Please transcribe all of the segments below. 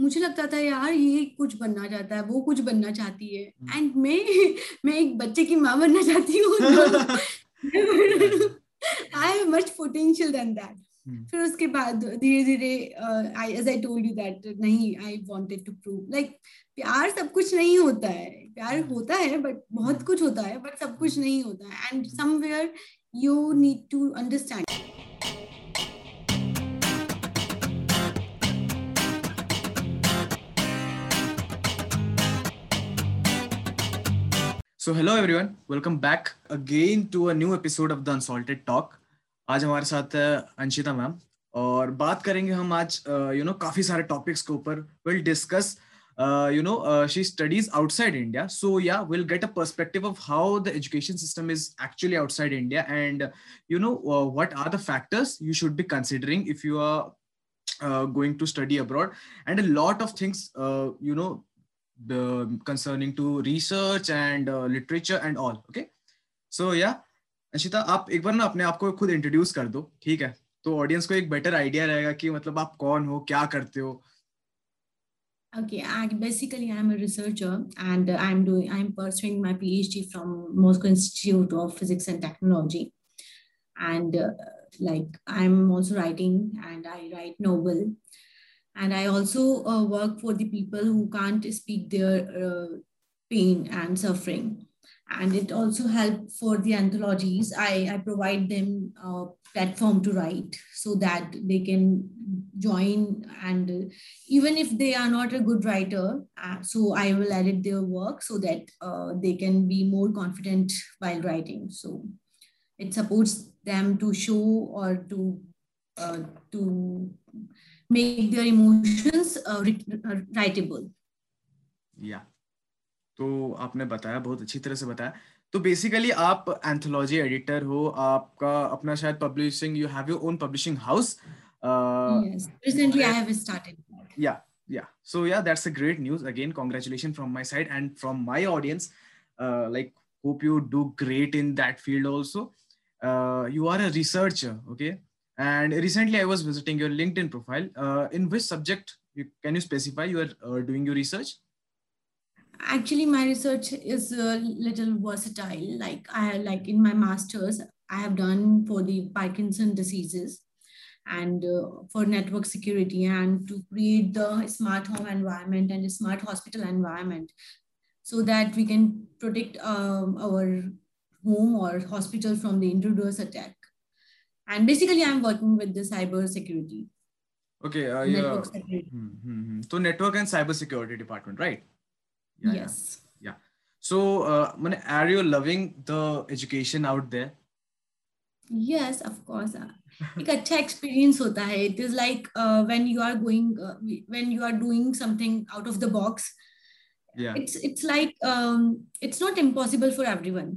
मुझे लगता था यार ये कुछ बनना चाहता है वो कुछ बनना चाहती है। एंड मैं मैं एक बच्चे की माँ बनना चाहती हूँ। I have much potential than that फिर उसके बाद धीरे धीरे I as I told you that नहीं I wanted to prove like प्यार सब कुछ नहीं होता है। प्यार hmm. होता है बट बहुत hmm. कुछ होता है बट सब कुछ नहीं होता है। And somewhere you need to understand so hello everyone welcome back again to a new episode of the unsalted talk आज हमारे साथ है अंशिता मैम और बात करेंगे हम आज यू नो काफ़ी सारे टॉपिक्स के ऊपर will discuss you know uh, she studies outside india so yeah we'll get a perspective of how the education system is actually outside india and you know uh, what are the factors you should be considering if you are uh, going to study abroad and a lot of things you know concerning to research and uh, literature and all okay so yeah Anshita आप एक बार ना अपने आप को खुद introduce कर दो ठीक है तो ऑडियंस को एक बेटर आइडिया रहेगा कि मतलब आप कौन हो क्या करते हो Okay, I, basically I'm a researcher and I'm doing I'm pursuing my PhD from Moscow Institute of Physics and Technology, and uh, like I'm also writing and I write novel and i also uh, work for the people who can't speak their uh, pain and suffering. And it also help for the anthologies. I, I provide them a platform to write so that they can join and uh, even if they are not a good writer uh, so i will edit their work so that uh, they can be more confident while writing. So it supports them to show or to uh, to make their emotions uh, uh, writable. Yeah. तो आपने बताया बहुत अच्छी तरह से बताया। तो basically आप एंथोलॉजी एडिटर हो आपका अपना शायद publishing you have your own publishing house so yeah that's a great news again congratulation from my side and from my audience like hope you do great in that field also you are a researcher okay And recently, I was visiting your LinkedIn profile. Uh, in which subject you, can you specify you are uh, doing your research? Actually, my research is a little versatile. Like I like in my masters, I have done for the Parkinson diseases and uh, for network security and to create the smart home environment and a smart hospital environment so that we can protect um, our home or hospital from the intruders attack and basically i'm working with the cyber security okay uh, network yeah. security. Hmm, hmm, hmm. so network and cyber security department right yeah, yes yeah, yeah. so uh, are you loving the education out there yes of course एक अच्छा experience होता है it is like when you are going when you are doing something out of the box yeah it's it's like um it's not impossible for everyone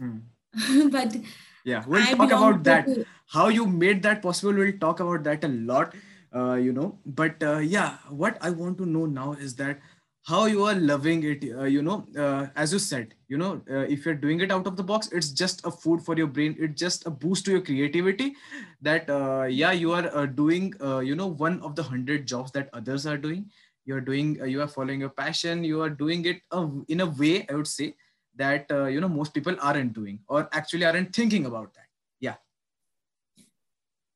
hmm. but yeah we'll I talk about that. how you made that possible we'll talk about that a lot uh, you know. But uh, yeah what i want to know now is that how you are loving it uh, you know uh, as you said you know uh, if you're doing it out of the box it's just a food for your brain. It's just a boost to your creativity that uh, yeah you are doing you know one of the hundred jobs that others are doing. You're doing you are following your passion. You are doing it in a way i would say that uh, you know most people aren't doing or actually aren't thinking about that. Yeah.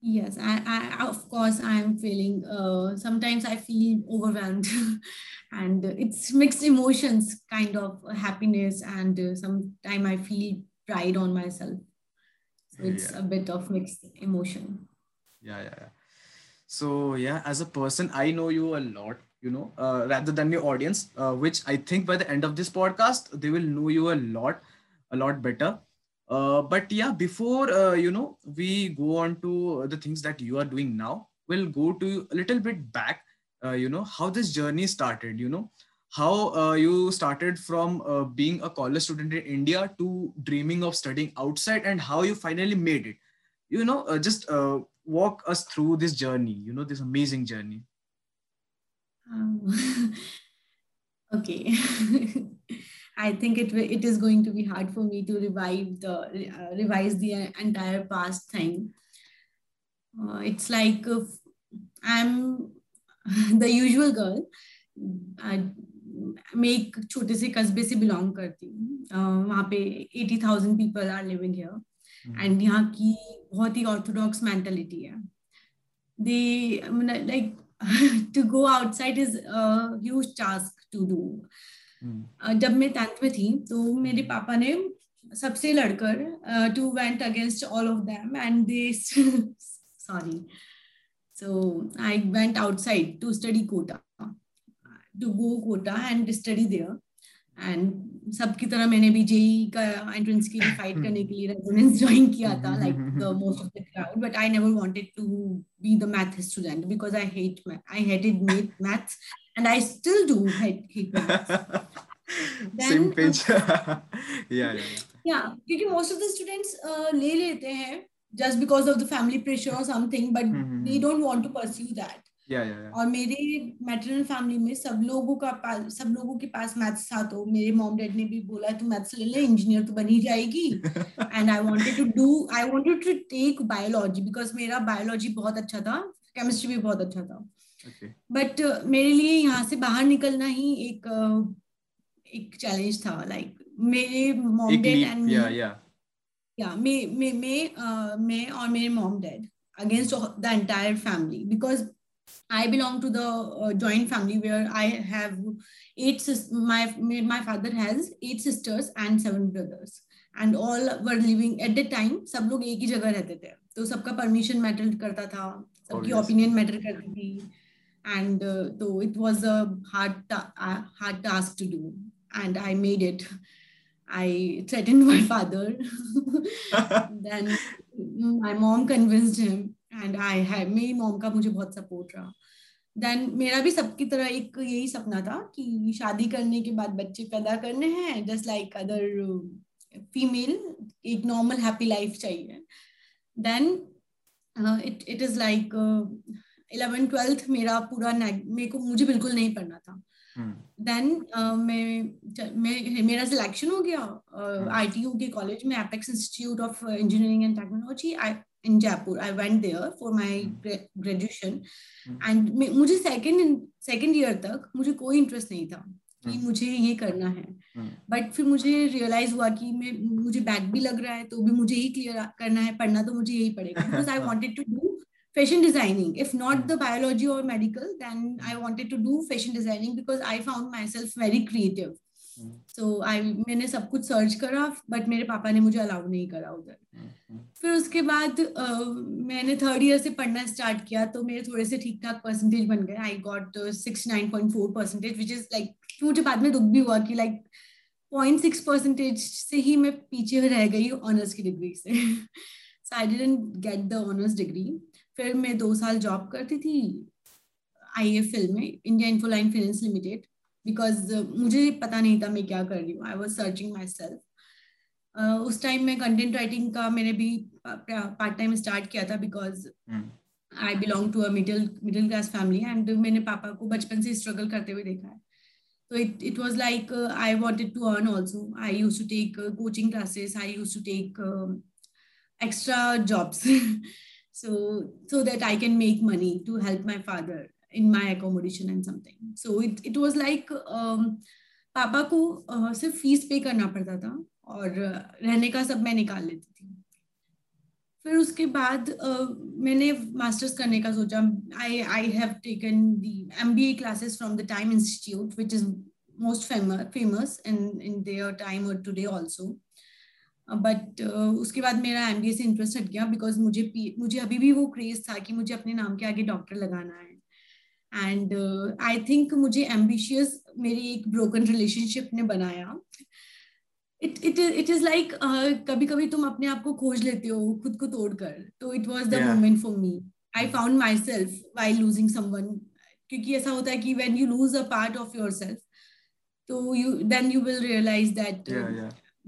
Yes i, I of course i'm feeling uh, sometimes i feel overwhelmed and it's mixed emotions kind of happiness and uh, sometimes i feel pride on myself. So it's yeah. a bit of mixed emotion. Yeah yeah yeah. So yeah as a person i know you a lot you know, uh, rather than your audience, uh, which I think by the end of this podcast, they will know you a lot, a lot better. Uh, but yeah, before, uh, you know, we go on to the things that you are doing now, we'll go to a little bit back, uh, you know, how this journey started, you know, how uh, you started from being a college student in India to dreaming of studying outside and how you finally made it. You know, just walk us through this journey, you know, this amazing journey. Um, okay. I think it it is going to be hard for me to revive the uh, revise the entire past thing. Uh, it's like uh, I'm the usual girl मैं एक छोटे से कस्बे से belong करती हूँ uh, वहाँ पे eighty thousand people are living here and यहाँ की बहुत ही ऑर्थोडॉक्स मेंटेलिटी है they like to go outside is huge task to do जब मैं टेंथ में थी तो मेरे पापा ने सबसे लड़कर to went against all of them and they sorry so I went outside to study Kota to go Kota and study there and सबकी तरह मैंने भी जेई का एंट्रेंस के लिए फाइट करने के लिए रेजोनेंस ज्वाइन किया था like the most of the crowd but I never wanted to be the math student because I hate I hated maths and I still do hate hate same page yeah yeah yeah क्योंकि most of the students uh, ले लेते हैं just because of the family pressure or something but mm-hmm. they don't want to pursue that और मेरे maternal family में सब लोगों का सब लोगों के पास मैथ्स था तो मेरे मॉम डैड ने भी बोला तू मैथ्स ले ले इंजीनियर तो बन ही जाएगी. And I wanted to do I wanted to take biology because मेरा बायोलॉजी बहुत अच्छा था केमिस्ट्री भी बहुत अच्छा था। But okay. uh, मेरे लिए यहाँ से बाहर निकलना ही एक uh, एक चैलेंज था लाइक मेरे मॉम डैड एंड या मैं मैं मैं और मेरे mom dad against the entire family because I belong to the uh, joint family where I have eight my my father has eight sisters and seven brothers and all were living at the time सब लोग एक ही जगह रहते थे तो सबका permission matter करता था सबकी ओपिनियन मैटर करती थी and uh, so it was a hard uh, hard task to do and I made it. I threatened my father. then my mom convinced him and I had मेरी mom का मुझे बहुत support रहा. Then मेरा भी सबकी तरह एक यही सपना था कि शादी करने के बाद बच्चे पैदा करने हैं जस्ट लाइक other female एक normal happy life चाहिए. Then uh, it it is like eleven twelfth मेरा पूरा मेरे को मुझे बिल्कुल नहीं पढ़ना था देन uh, मैं मैं मेरा सिलेक्शन हो गया आईटीयू uh, के कॉलेज में Apex Institute of Engineering and Technology I in Jaipur I went there for my graduation and मुझे सेकंड सेकंड ईयर तक मुझे कोई इंटरेस्ट नहीं था कि मुझे ये करना है। बट फिर मुझे रियलाइज़ हुआ कि मैं मुझे बैक भी लग रहा है तो भी मुझे ही क्लियर करना है पढ़ना तो मुझे यही पड़ेगा। Because I wanted to do fashion designing. If not the biology or medical then i wanted to do fashion designing because i found myself very creative. So, i, मैंने सब कुछ सर्च करा बट मेरे पापा ने मुझे अलाउ नहीं करा उधर। फिर उसके बाद मैंने थर्ड ईयर से पढ़ना स्टार्ट किया तो मेरे थोड़े से ठीक ठाक परसेंटेज बन गए। I got six nine point four percentage which is like मुझे बाद में दुख भी हुआ कि लाइक पॉइंट सिक्स परसेंटेज से ही मैं पीछे रह गई ऑनर्स की डिग्री से। So I didn't get the honours degree फिर मैं दो साल जॉब करती थी आई एफ़ फ़िल्म में India Infoline Finance Limited because uh, मुझे पता नहीं था मैं क्या कर रही हूँ. I was searching myself उस टाइम में कंटेंट राइटिंग का मैंने भी पार्ट टाइम स्टार्ट किया था बिकॉज़ आई बिलोंग टू अडल मिडिल क्लास फैमिली एंड मैंने पापा को बचपन से स्ट्रगल करते हुए देखा है. तो it it was like I wanted to earn also I use to take coaching classes I use to take extra jobs so so that I can make money to help my father in my accommodation and something. So it it was like um, पापा को uh, सिर्फ़ fees पे करना पड़ता था और रहने का सब मैं निकाल लेती थी। फिर उसके बाद uh, मैंने मास्टर्स करने का सोचा। I I have taken the M B A classes from the time institute which is most famous in in their time और टुडे ऑल्सो बट uh, उसके बाद मेरा एम बी ए से इंटरेस्ट हट गया बिकॉज़ मुझे मुझे अभी भी वो क्रेज था कि मुझे अपने नाम के आगे डॉक्टर लगाना है। एंड आई थिंक मुझे एम्बिशियस मेरी एक ब्रोकन रिलेशनशिप ने बनाया। It it it is like कभी कभी तुम अपने आप को खोज लेते हो खुद को तोड़कर। तो it was the moment for me I found myself why losing someone क्योंकि ऐसा होता है कि when you lose a part of yourself तो you then you will realise that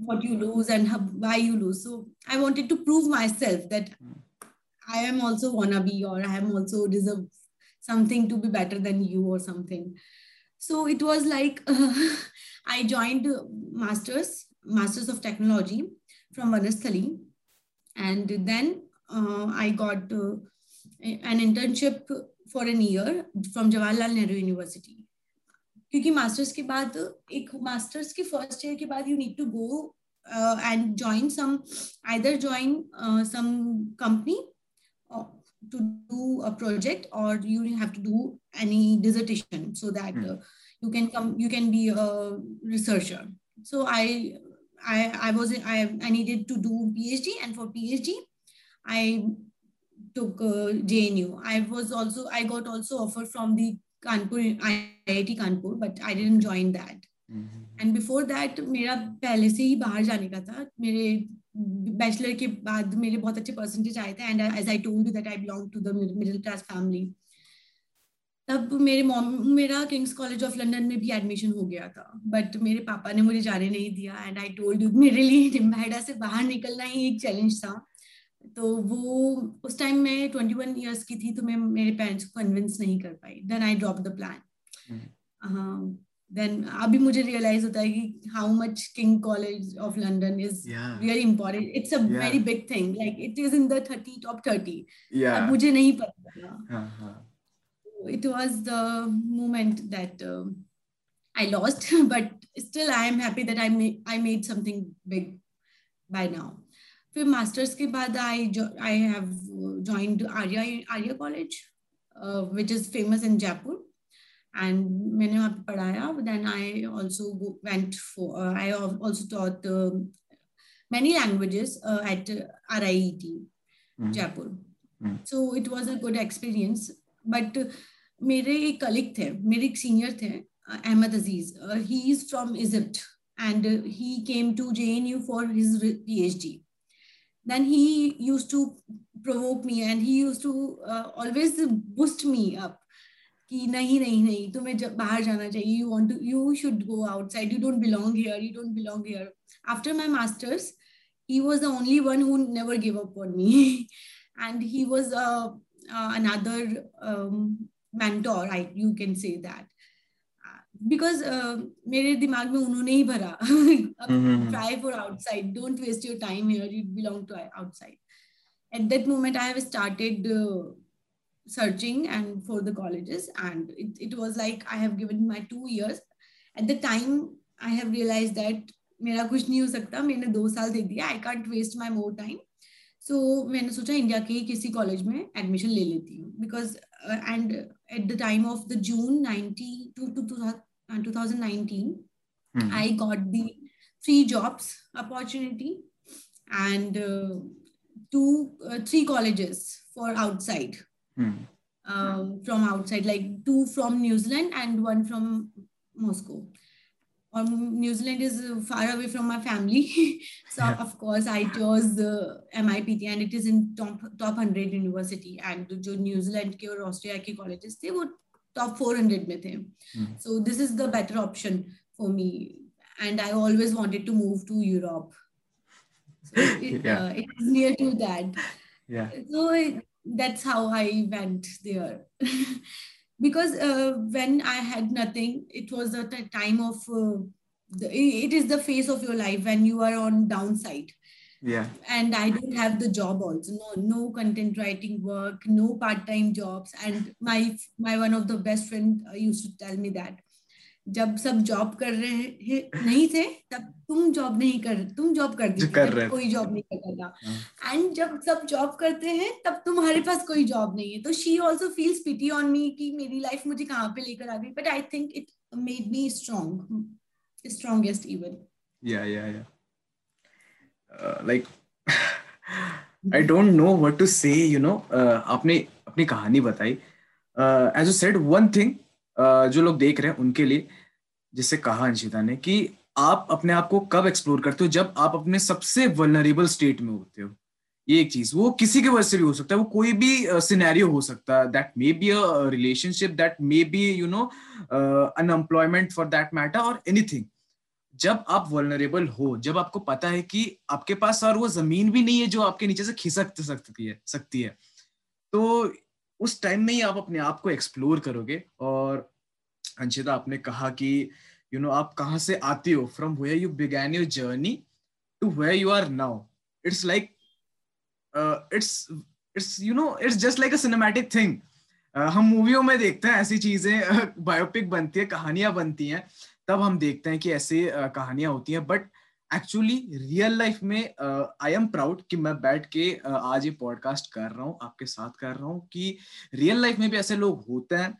what you lose and how, why you lose. So I wanted to prove myself that I am also wannabe or I am also deserve something to be better than you or something. So it was like uh, I joined masters, masters of technology from Vanasthali, and then uh, I got uh, an internship for an year from Jawaharlal Nehru University क्योंकि masters के बाद एक masters के first year के बाद you need to go and join some either join some company to do a project or you have to do any dissertation so that mm. uh, you can come you can be a researcher so i i i was i i needed to do phd and for phd i took uh, jnu i was also i got also offer from the Kanpur IIT Kanpur but I didn't join that and before that मेरा पहले से ही बाहर जाने का था मेरे bachelor के बाद मेरे बहुत अच्छे परसेंटेज आए थे and as I told you that I belong to the middle class family तब मेरे मॉम मेरा किंग्स कॉलेज ऑफ़ लंदन में भी एडमिशन हो गया था बट मेरे पापा ने मुझे जाने नहीं दिया एंड आई टोल्ड यू मेरे लिए निम्बाहेडा से बाहर निकलना ही एक चैलेंज था। तो वो उस टाइम मैं ट्वेंटी वन ईयर्स की थी तो मैं मेरे पेरेंट्स को कन्विंस नहीं कर पाई। Then I drop the plan then अभी मुझे रियलाइज़ होता है कि how much King College of London is really important it's a very big thing like it is in the thirty top thirty अब मुझे नहीं पता it was the moment that uh, I lost, but still I am happy that I made I made something big by now. फिर masters के बाद I I have joined Arya Arya college which is famous in Jaipur and मैंने वहाँ पे पढ़ाया then I also went for I also taught many languages uh, at uh, RIET, mm. Jaipur. Mm. So it was a good experience. But uh, मेरे एक कलिक थे मेरे एक senior थे Ahmed Aziz he is from Egypt and he came to J N U for his P H D then he used to provoke me and he used to uh, always boost me up कि नहीं नहीं नहीं तुम्हें जब बाहर जाना चाहिए you want to you should go outside you don't belong here you don't belong here after my masters he was the only one who never gave up on me and he was uh, uh, another um, mentor I, you can say that because uh, मेरे दिमाग में उन्होंने ही भरा try for outside don't waste your time here you belong to outside at that moment i have started uh, searching and for the colleges and it, it was like i have given my two years at the time i have realized that मेरा कुछ नहीं हो सकता मैंने दो साल दे दिया I can't waste my more time so मैंने सोचा इंडिया के किसी कॉलेज में एडमिशन ले लेती हूँ because and at the time of the June ninety two two 2019, mm. I got the three jobs opportunity and uh, two, uh, three colleges for outside. Mm. Um, from outside, like two from New Zealand and one from Moscow. Um, New Zealand is far away from my family, so yeah. of course I chose the MIPT, and it is in top top hundred university. And जो New Zealand के और Australia के colleges थे वो top 400 में थे so this is the better option for me and I always wanted to move to Europe it, yeah. uh, it is near to that yeah so it, that's how i went there. Because uh, when i had nothing it was a time of uh, the, it is the phase of your life when you are on downside. Yeah. And i don't have the job also. No no content writing work no part-time jobs. And my my one of the best friend uh, used to tell me that जब सब job कर रहे हैं नहीं थे तब तुम job नहीं कर तुम जॉब कर दी कर रहे कोई जॉब नहीं करता था। एंड जब सब जॉब करते हैं तब तुम्हारे पास कोई जॉब नहीं है। तो she also feels pity on me कि मेरी लाइफ मुझे कहाँ पे लेकर आ गई। But I think it made me strong strongest even yeah yeah yeah like I don't know what to say you know आपने अपनी कहानी बताई। As you said one thing जो लोग देख रहे हैं उनके लिए, जिससे कहा अंशिता ने कि आप अपने आप को कब एक्सप्लोर करते हो जब आप अपने सबसे वलनरेबल स्टेट में होते हो? ये एक चीज़। वो किसी के वजह से भी हो सकता है। वो कोई भी सिनेरियो हो सकता है। That may be a relationship that may be you know unemployment for that matter और एनीथिंग जब आप वनरेबल हो, जब आपको पता है कि आपके पास और वो ज़मीन भी नहीं है जो आपके नीचे से खिसक सकती है सकती है तो उस टाइम में ही आप अपने आप को एक्सप्लोर करोगे और अंशिता आपने कहा कि यू you नो know, आप कहाँ से आते हो? From where you began your journey to where you are now it's like it's it's you know it's just like a cinematic thing हम मूवियों में देखते हैं ऐसी चीज़ें बायोपिक बनती है कहानियाँ बनती हैं तब हम देखते हैं कि ऐसे कहानियाँ होती हैं बट एक्चुअली रियल लाइफ में आई एम प्राउड कि मैं बैठ के uh, आज ये पॉडकास्ट कर रहा हूँ आपके साथ कर रहा हूँ कि रियल लाइफ में भी ऐसे लोग होते हैं।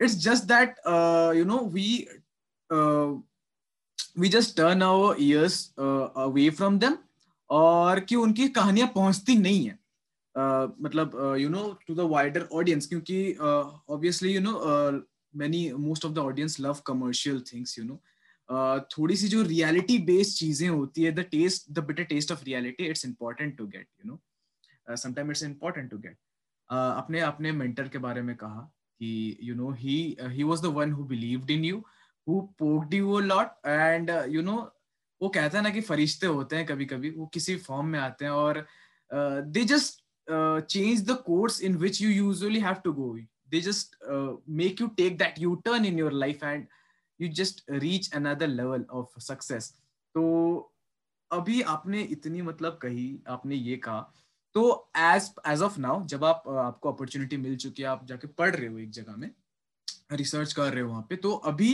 It's just that you know we we just turn our ears away from them और कि उनकी कहानियाँ पहुँचती नहीं है। uh, मतलब you know to the wider audience क्योंकि obviously you know many most of the audience love commercial things you know थोड़ी सी जो रियलिटी बेस्ड चीज़ें होती है the taste the bitter taste of reality it's important to get you know sometime it's important to get अपने अपने mentor के बारे में कहा कि you know he he was the one who believed in you who poked you a lot and you know वो कहता है ना कि फरिश्ते होते हैं कभी कभी वो किसी फॉर्म में आते हैं और they just change the course in which you usually have to go they just make you take that you turn in your life and you just reach another level of success तो अभी आपने इतनी मतलब कही आपने ये कहा। तो एज एज ऑफ़ नाउ जब आप आपको अपॉर्चुनिटी मिल चुकी है आप जाके पढ़ रहे हो एक जगह में रिसर्च कर रहे हो वहाँ पे तो अभी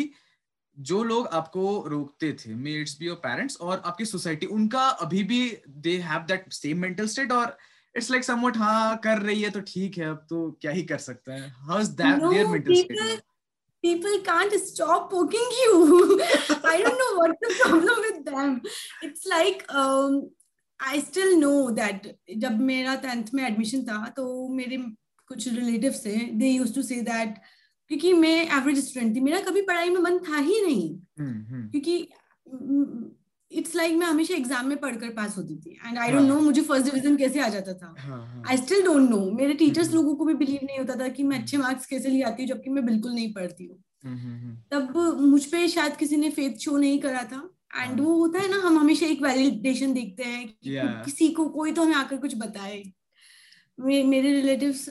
जो लोग आपको रोकते थे मे भी योर पेरेंट्स और आपकी सोसाइटी उनका अभी भी they have that same mental state और इट्स लाइक समवट हाँ कर रही है तो ठीक है अब तो क्या ही कर सकते हैं? How is that their mental state people can't stop poking you. I don't know what's the problem with them. It's like um, I still know that जब मेरा टेंथ में एडमिशन था तो मेरे कुछ रिलेटिव से they use to say that क्योंकि मैं एवरेज स्टूडेंट थी मेरा कभी पढ़ाई में मन था ही नहीं क्योंकि इट्स लाइक like मैं हमेशा एग्ज़ाम में पढ़कर पास होती थी एंड आई डोंट नो मुझे फ़र्स्ट डिवीज़न कैसे आ जाता था। आई स्टिल डोंट नो मेरे टीचर्स हम्म, हम्म। लोगों को भी बिलीव नहीं होता था कि मैं अच्छे मार्क्स कैसे ले आती हूँ जबकि मैं बिल्कुल नहीं पढ़ती हूँ। हम्म, तब मुझ पे शायद किसी ने फेथ शो नहीं करा था। एंड हाँ। वो होता है ना हम हमेशा एक वैलिडेशन देखते हैं कि yeah. किसी को कोई तो हमें आकर कुछ बताए। मे, मेरे रिलेटिव्स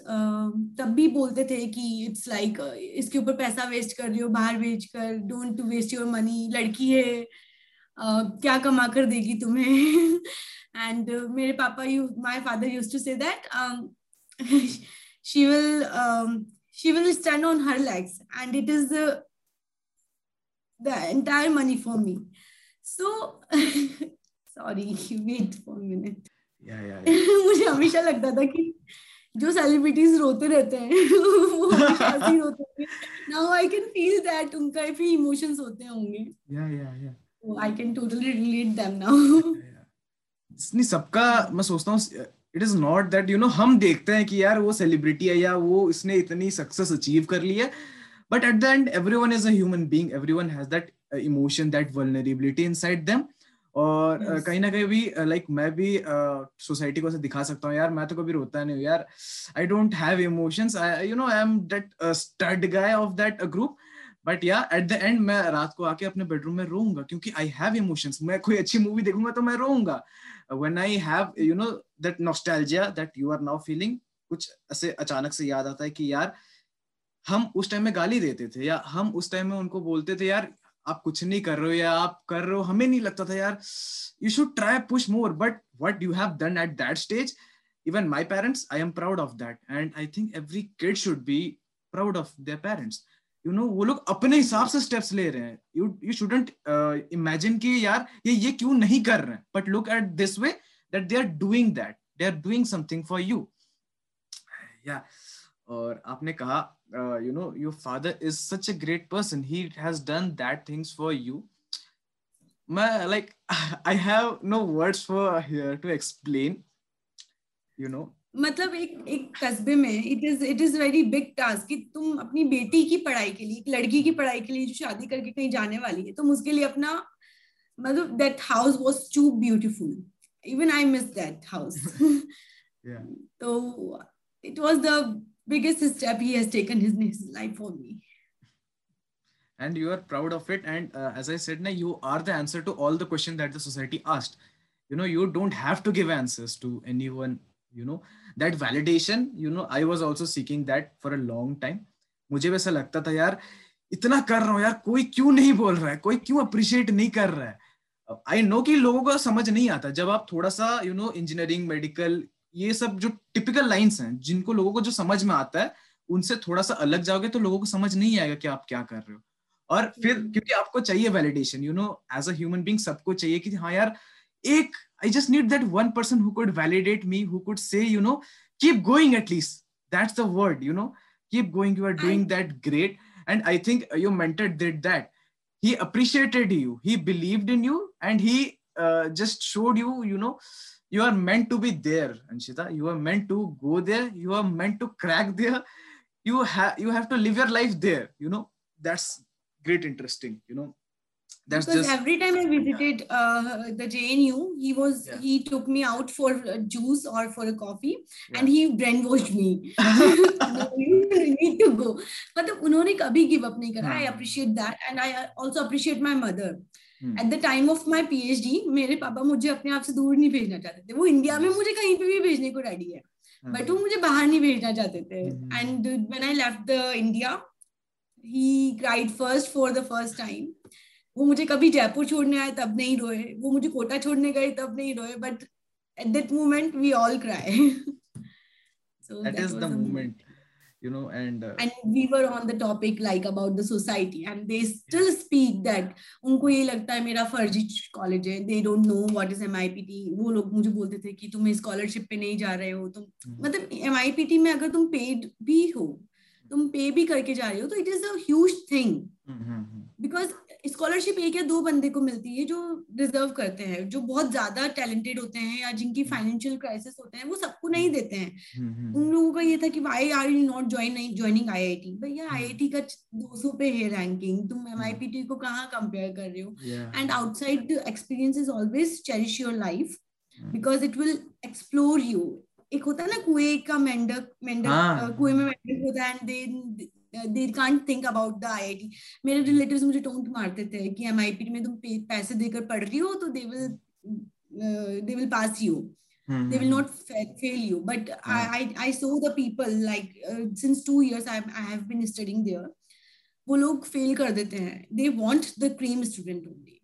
तब भी बोलते थे कि इट्स लाइक like, इसके ऊपर पैसा वेस्ट कर रही हो बाहर बेच कर डोंट वेस्ट योर मनी लड़की है। क्या कमा कर देगी तुम्हें? एंड uh, मेरे पापा you my father use to say that she will she will stand on her legs and it is the the entire money for me. So sorry wait for a minute. Yeah, yeah, yeah. मुझे हमेशा लगता था कि जो celebrities रोते रहते हैं वो हमेशा रोते हैं now I can feel that उनका भी इमोशंस होते होंगे। Yeah yeah yeah I can totally relate them now नहीं सबका मैं सोचता हूँ it is not that you know हम देखते हैं कि यार वो सेलिब्रिटी है या वो इसने इतनी सक्सेस अचीव कर ली है but at the end every one is a human being every one has that emotion that vulnerability inside them और yes. कहीं ना कहीं भी लाइक like, मैं भी सोसाइटी uh, को ऐसे दिखा सकता हूँ यार मैं तो कभी रोता नहीं हूँ यार I don't have emotions you know I am that stud guy of that group but yeah at the end मैं रात को आके अपने बेडरूम में रोऊँगा, क्योंकि आई हैव इमोशंस मैं कोई अच्छी मूवी देखूँगा तो मैं रोऊँगा। When I have you know that nostalgia that you are now feeling कुछ ऐसे अचानक से याद आता है कि यार, हम उस टाइम में गाली देते थे, या हम उस टाइम में उनको बोलते थे, यार, आप कुछ नहीं कर रहे हो, या आप कर रहे हो। हमें नहीं लगता था, यार you should try push more but what you have done at that stage even my parents I am proud of that and I think every kid should be proud of their parents you know वो लोग अपने हिसाब से steps ले रहे हैं। You you shouldn't imagine कि यार, ये ये क्यों नहीं कर रहे हैं? But look at this way that they are doing that they are doing something for you yeah और आपने कहा you know your father is such a great person he has done that things for you मैं like I have no words for here to explain you know मतलब एक एक कस्बे में it is it is very big task कि तुम अपनी बेटी की पढ़ाई के लिए एक लड़की की पढ़ाई के लिए जो शादी करके कहीं जाने वाली है तुम उसके लिए अपना मतलब that house was too beautiful even I miss that house तो it was the biggest step he has taken in his life for me and you are proud of it and uh, as i said now you are the answer to all the questions that the society asked you know you don't have to give answers to anyone you know that validation you know i was also seeking that for a long time. मुझे वैसा लगता था यार इतना कर रहा हूँ यार कोई क्यों नहीं बोल रहा है? कोई क्यों अप्रिशिएट नहीं कर रहा है? आई नो कि लोगों को समझ नहीं आता जब आप थोड़ा सा यू नो इंजीनियरिंग मेडिकल ये सब जो टिपिकल लाइंस हैं जिनको लोगों को जो समझ में आता है उनसे थोड़ा सा अलग जाओगे तो लोगों को समझ नहीं आएगा कि आप क्या कर रहे हो। और फिर हम्म। क्योंकि आपको चाहिए validation you know as a human being सबको चाहिए कि हाँ यार I just need that one person who could validate me, who could say, you know, keep going at least. That's the word, you know, keep going. You are doing that great. And I think uh, your mentor did that. He appreciated you, he believed in you, and he uh, just showed you, you know, you are meant to be there, Anshita. You are meant to go there. You are meant to crack there. You have you have to live your life there. You know, that's great, interesting. You know, that's because just, every time I visited uh, the JNU, he was yeah. he took me out for a juice or for a coffee, yeah. and he brainwashed me. no, you need to go. मतलब उन्होंने कभी give up नहीं करा. I appreciate that, and I also appreciate my mother. At the time of my PhD मेरे पापा मुझे अपने आप से दूर नहीं भेजना चाहते थे वो इंडिया में मुझे कहीं पे भी भेजने को रेडी है बट वो मुझे बाहर नहीं भेजना चाहते थे and when I left the India he cried first for the first time वो मुझे कभी जयपुर छोड़ने आए तब नहीं रोए वो मुझे कोटा छोड़ने गए तब नहीं रोए but at that moment we all cry so that, that is the moment you know and uh, and we were on the topic like about the society and they still speak that उनको ये लगता है मेरा फर्जी college है they don't know what is MIPT वो लोग मुझे बोलते थे कि तुम स्कॉलरशिप पे नहीं जा रहे हो तुम मतलब MIPT में अगर तुम पेड भी हो तुम पे भी करके जा रहे हो तो it is a huge thing because scholarship एक या दो बंदे को मिलती है जो डिजर्व करते हैं जो बहुत ज़्यादा टैलेंटेड होते हैं या जिनकी फाइनेंशियल हम्म। क्राइसिस होते हैं वो सबको नहीं देते हैं। हम्म, हम्म, उन लोगों का ये था कि why are you not join joining I I T भैया आई आई टी का दो सौ पे है रैंकिंग तुम एम आई पी टी को कहाँ कंपेयर कर रहे हो? And outside experience is always cherish your life because it will explore you एक होता है ना कुएँ का मेंढक मेंढक हाँ. कुएँ में मेंढक होता है and they they can't think about the IIT मेरे रिलेटिव्स मुझे टोंट मारते थे कि एमआईटी में तुम पैसे देकर पढ़ रही हो तो they will they will pass you they will not fail you. But yeah. I, I i saw the people like uh, since two years I, I have been studying there वो लोग फेल कर देते हैं. They want the cream student only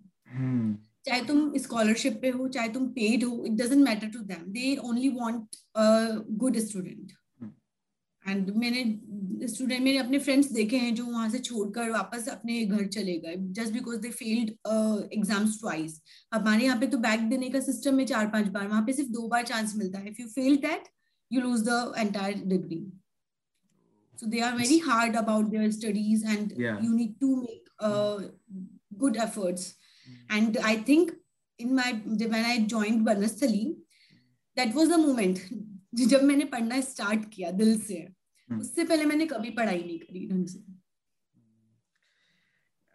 चाहे तुम scholarship पे हो चाहे तुम पेड हो it doesn't matter to them they only want good student and मैंने स्टूडेंट मेरे अपने फ्रेंड्स देखे हैं जो वहाँ से छोड़कर वापस अपने घर चले गए just because they failed exams twice हमारे यहाँ पे तो बैक देने का सिस्टम है चार पाँच बार वहाँ पे सिर्फ़ दो बार चांस मिलता है। If you fail that you lose the entire degree so they are very hard about their studies and yeah. you need to make uh, good efforts. mm. And i think in my when i joined banasthali that was the moment जब मैंने पढ़ना start किया दिल से हम्म। उससे पहले मैंने कभी पढ़ाई नहीं करी ढंग से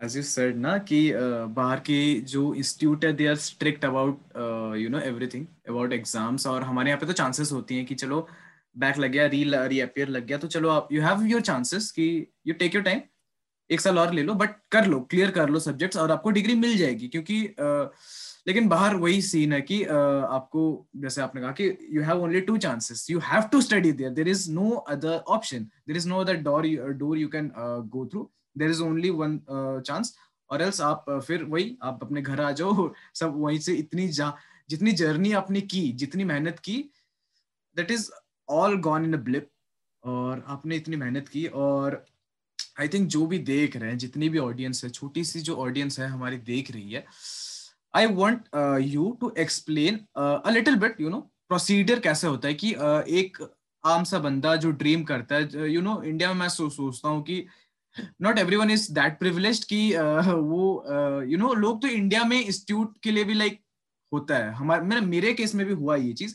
as you said ना कि uh, बाहर के जो इंस्टीट्यूट है they are strict about you know everything about exams और हमारे यहाँ पे तो चांसेस होती हैं कि चलो बैक लग गया री री अपियर लग गया तो चलो आप यू हैव योर चांसेस कि यू टेक योर टाइम एक साल और ले लो बट कर लो क्लियर कर लो सब्जेक्ट्स और आपको डिग्री मिल जाएगी क्योंकि uh, लेकिन बाहर वही सीन है कि आपको जैसे आपने कहा कि you have only two chances you have to study there there is no other option there is no other door door you can go through there is only one chance और else आप फिर वही आप अपने घर आ जाओ सब वहीं से इतनी जा जितनी जर्नी आपने की जितनी मेहनत की that is all gone in a blip और आपने इतनी मेहनत की और आई थिंक जो भी देख रहे हैं जितनी भी ऑडियंस है छोटी सी जो ऑडियंस है हमारी देख रही है I want you to explain a little bit you know procedure कैसे होता है कि uh, एक आम सा बंदा जो ड्रीम करता है यू नो इंडिया में मैं सो, सोचता हूँ कि not every one is that privilege कि वो you uh, know you know, लोग तो इंडिया में इंस्टीट्यूट के लिए भी लाइक like, होता है। हमारे मेरे मेरे केस में भी हुआ ये चीज़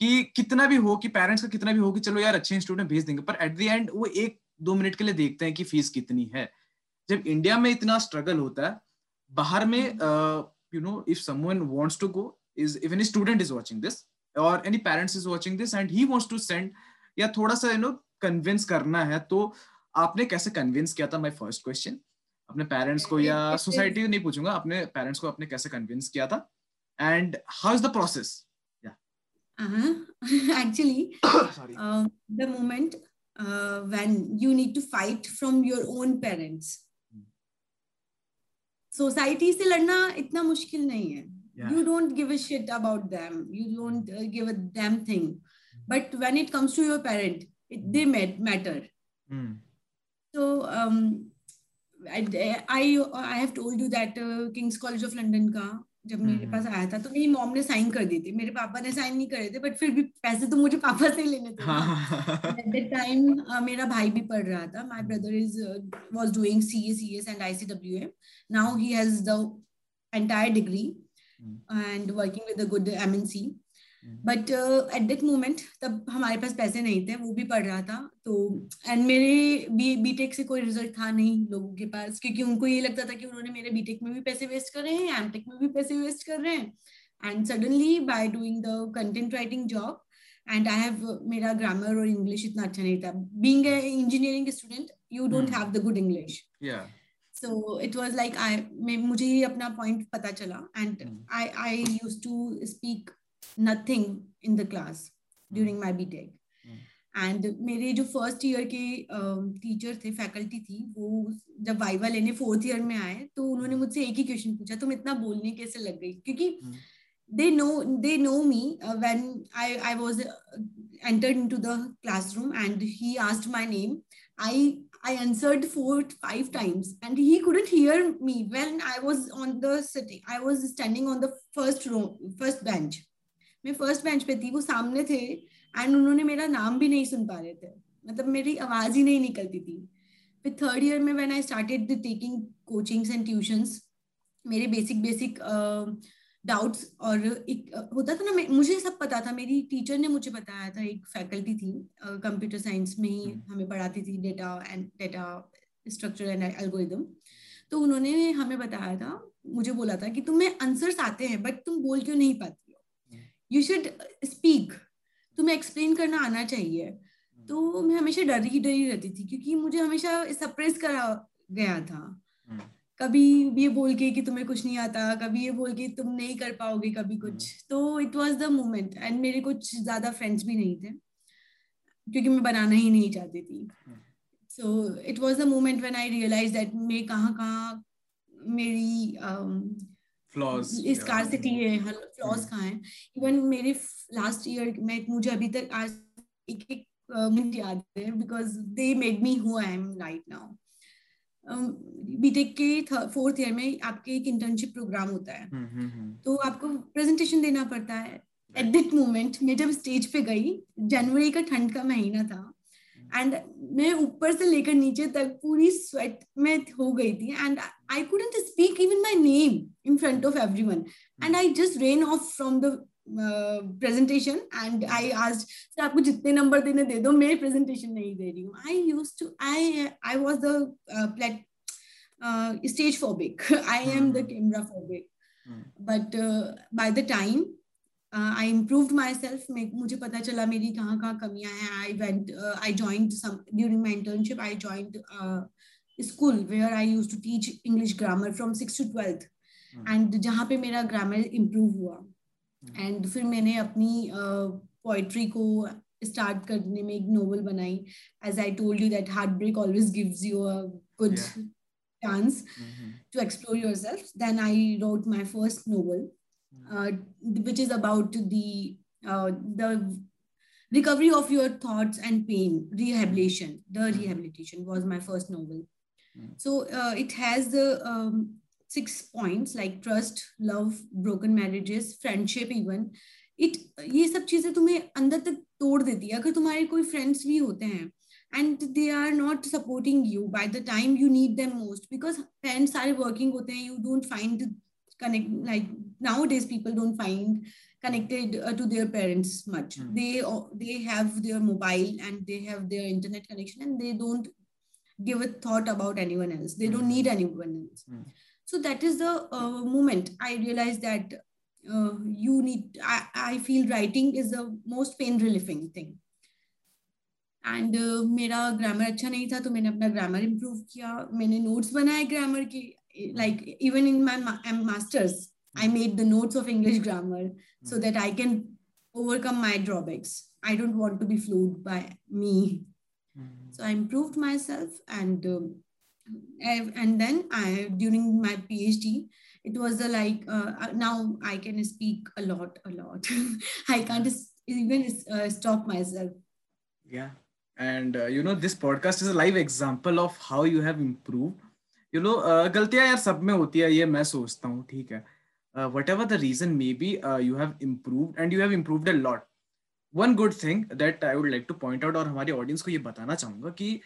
कि कितना भी हो कि पेरेंट्स का कितना भी हो कि चलो यार अच्छे इंस्टीट्यूट में भेज देंगे पर एट द एंड वो एक दो मिनट के लिए देखते हैं कि फ़ीस कितनी है। जब इंडिया में इतना स्ट्रगल होता है बाहर में you know if someone wants to go is if any student is watching this or any parents is watching this and he wants to send या थोड़ा सा यू नो कन्विंस करना है तो आपने कैसे कन्विंस किया था? माय फ़र्स्ट क्वेश्चन अपने पेरेंट्स को या सोसाइटी नहीं पूछूँगा अपने पेरेंट्स को आपने कैसे कन्विंस किया था? And how is the process actually uh, the moment uh, when you need to fight from your own parents society से लड़ना इतना मुश्किल नहीं है you don't give a shit about them you don't give a them thing but when it comes to your parent they matter Hmm. So um, I I I have told you that uh, King's College of London का जब मेरे हम्म, पास हम्म। आया था तो मेरी मॉम ने साइन कर दी थी। मेरे पापा ने साइन नहीं करे थे बट फिर भी पैसे तो मुझे पापा से लेने थे एट द टाइम मेरा भाई भी पढ़ रहा था। My brother is was doing CSES and ICWM now he has the entire degree and working with a good MNC but at that moment तब हमारे पास पैसे नहीं थे वो भी पढ़ रहा था तो एंड मेरे बी बीटेक से कोई रिज़ल्ट था नहीं लोगों के पास क्योंकि उनको ये लगता था कि उन्होंने मेरे बीटेक में भी पैसे वेस्ट कर रहे हैं एमटेक में भी पैसे वेस्ट कर रहे हैं and suddenly by doing the content writing job and I have मेरा ग्रामर और इंग्लिश इतना अच्छा नहीं था being engineering student you don't. Have the good English Yeah. so it was like i मुझे अपना point पता चला and Hmm. i i used to speak nothing in the class during my btech Hmm. And मेरे जो first year के teacher थे faculty थी वो जब वाइवा लेने फोर्थ ईयर में आए तो उन्होंने मुझसे एक ही क्वेश्चन पूछा तुम इतना बोलने कैसे लग गई क्योंकि Hmm. they know they know me uh, when I I was uh, entered into the classroom and he asked my name. I I answered four five times and he couldn't hear me when I was on the sitting. I was standing on the first row first bench. मैं first bench पे थी वो सामने थे and उन्होंने मेरा नाम भी नहीं सुन पा रहे थे मतलब मेरी आवाज़ ही नहीं निकलती थी फिर थर्ड ईयर में when I started taking coachings and tuitions my basic basic doubts और एक होता था ना मैं मुझे सब पता था मेरी टीचर ने मुझे बताया था एक फैकल्टी थी कंप्यूटर साइंस में ही हम्म। हमें पढ़ाती थी data and data structure and algorithm तो उन्होंने हमें बताया था मुझे बोला था कि तुम्हें आंसर्स आते हैं बट तुम बोल क्यों नहीं पाती। यू शुड स्पीक तुम्हें एक्सप्लेन करना आना चाहिए। तो मैं हमेशा डर डरी डरी रहती थी क्योंकि मुझे हमेशा सप्रेस करा गया था। Hmm. कभी ये बोल के कि तुम्हें कुछ नहीं आता कभी ये बोल के तुम नहीं कर पाओगे कभी कुछ। तो it was the moment and मेरे कुछ ज़्यादा फ्रेंड्स भी नहीं थे क्योंकि मैं बनाना ही नहीं चाहती थी. So it was the moment when I realize that मैं कहाँ कहाँ मेरी um, Flaws. स्कार्सिटी. है फ्लॉज कहाँ हैं इवन मेरे लास्ट ईयर में मुझे अभी तक आज एक एक मिनट याद है because they made me who I am right now BTech के फोर्थ ईयर में आपके एक इंटर्नशिप प्रोग्राम होता है Hmm, hmm, hmm. तो आपको प्रेजेंटेशन देना पड़ता है एट दैट मोमेंट मैं जब स्टेज पे गई जनवरी का ठंड का महीना था एंड मैं ऊपर से लेकर नीचे तक पूरी स्वेट में हो गई थी. And I couldn't speak even my name in front of every one and I just ran off from the presentation and I आज सर आपको जितने नंबर देने दे दो मैं प्रेजेंटेशन नहीं दे रही हूँ. I use to I I was the stage phobic I am the camera phobic. But by the time I improve my self मुझे पता चला मेरी कहाँ कहाँ कमियाँ हैं. I went I joined during my internship I joined school where I use to teach English grammar from six to twelfth Hmm. And जहाँ पे मेरा ग्रामर इम्प्रूव हुआ. एंड फिर मैंने अपनी पोइट्री को स्टार्ट करने में एक नोवेल बनाई. As I told you that heart break always gives you a good chance to explore to self then I wrote my first first novel, uh, which is about the uh, the recovery of your thoughts and pain, rehabilitation. The Mm. rehabilitation was my first novel. Mm. So uh, it has the um, six points like trust, love, broken marriages, friendship, even. It ये सब चीजें तुम्हें अंदर तक तोड़ देती है अगर तुम्हारे कोई फ्रेंड्स भी होते हैं and they are not supporting you by the time you need them most because parents are working होते हैं you don't find connect like nowadays people don't find connected uh, to their parents much Hmm. they uh, they have their mobile and they have their internet connection and they don't give a thought about anyone else they don't Hmm. need anyone else Hmm. so that is the uh, moment i realized that uh, you need I, I feel writing is the most pain relieving thing and मेरा grammar अच्छा नहीं था तो मैंने अपना grammar improve किया मैंने notes बनाए ग्रामर के like even in my masters I made the notes of English grammar so that I can overcome my drawbacks. I don't want to be fooled by me. Hmm. So I improved myself, and um, I- and then I during my PhD, it was the like uh, now I can speak a lot, a lot. I can't s- even uh, stop myself. Yeah. and uh, you know this podcast is a live example of how you have improved you know uh, गलतियां यार सब में होती है ये मैं सोचता हूँ ठीक है uh, whatever the reason may be uh, you have improved and you have improved a lot one good thing that I would like to point out और हमारे audience को ये बताना चाहूंगा कि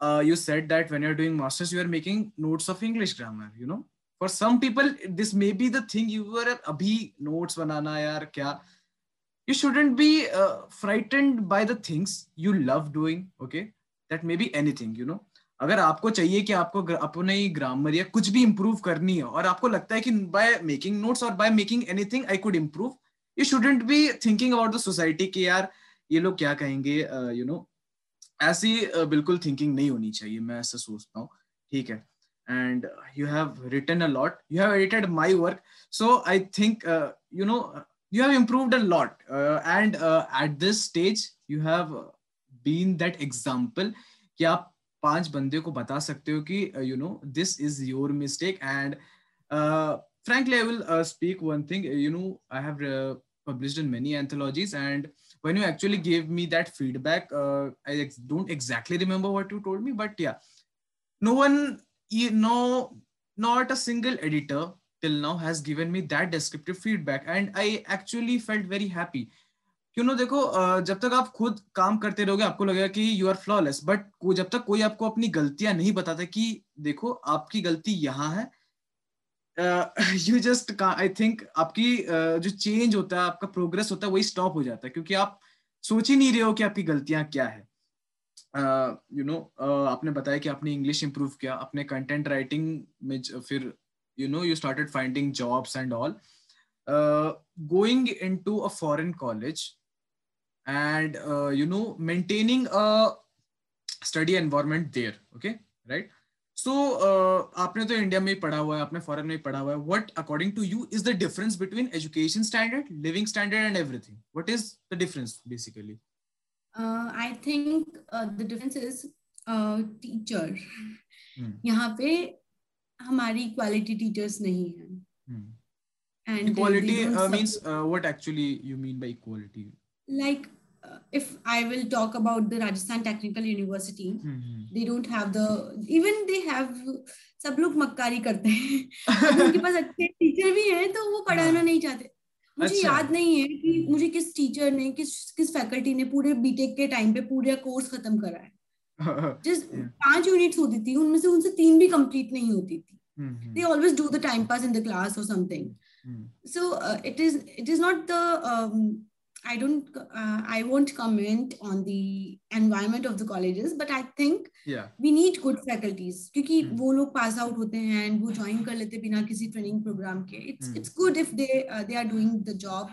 uh, you said that when you're doing masters you are making notes of English grammar you know for some people this may be the thing you were अभी notes बनाना यार क्या you shouldn't be uh, frightened by the things you love doing okay that may be anything you know अगर आपको चाहिए कि आपको अपने ही grammar या कुछ भी इम्प्रूव करनी है और आपको लगता है कि बाय मेकिंग नोट्स और by making anything I could improve you shouldn't be thinking about the society कि यार ये लोग क्या कहेंगे you uh, know you know, ऐसी uh, बिल्कुल थिंकिंग नहीं होनी चाहिए मैं ऐसा सोचता हूँ ठीक है? And you have written a lot you have edited my work so i think uh, you know you have uh, and uh, at this stage you have been that example कि आप पाँच बंदे को बता सकते हो कि you know this is your mistake and frankly i will uh, speak one thing you know i have uh, published in many anthologies and when you actually gave me that feedback uh, i ex- don't exactly remember what you told me but yeah no one no not a single editor till now has given me that descriptive feedback and i actually felt very happy you know देखो जब तक आप खुद काम करते रहोगे आपको लगेगा कि यू आर फ्लॉलेस बट जब तक कोई आपको अपनी गलतियाँ नहीं बताता कि देखो आपकी गलती यहाँ है यू जस्ट आई थिंक आपकी uh, जो चेंज होता है आपका प्रोग्रेस होता है वही स्टॉप हो जाता है क्योंकि आप सोच ही नहीं रहे हो कि आपकी गलतियाँ क्या है। You uh, know you know, uh, आपने बताया कि आपने इंग्लिश इंप्रूव किया अपने कंटेंट राइटिंग में फिर you know you started finding jobs and all going into a foreign college and uh, you know maintaining a study environment there okay right so uh, आपने तो इंडिया में पढ़ा हुआ है आपने फॉरेन में पढ़ा हुआ है what according to you is the difference between education standard living standard and everything what is the difference basically uh, i think uh, the difference is uh, teacher hmm. यहाँ पे हमारी क्वालिटी टीचर्स नहीं है hmm. and equality uh, means uh, what actually you mean by equality like uh, if I will talk about the Rajasthan Technical University, mm-hmm. they don't have the even they have सब लोग मक्कारी करते हैं। उनके पास अच्छे teacher भी हैं तो वो पढ़ाना नहीं चाहते। मुझे अच्छा। याद नहीं है कि मुझे किस टीचर ने किस किस फैकल्टी ने पूरे बीटेक के टाइम पे पूरा कोर्स खत्म करा है। जिस पाँच यूनिट्स होती थी उनमें से उनसे तीन भी कंप्लीट नहीं होती थी। They always do the time pass in the class और something so it is it is not the I don't, uh, I won't comment on the environment of the colleges, but I think yeah. we need good faculties क्योंकि hmm. वो लोग pass out होते हैं and वो join कर लेते बिना किसी training program के. It's hmm. it's good if they uh, they are doing the job.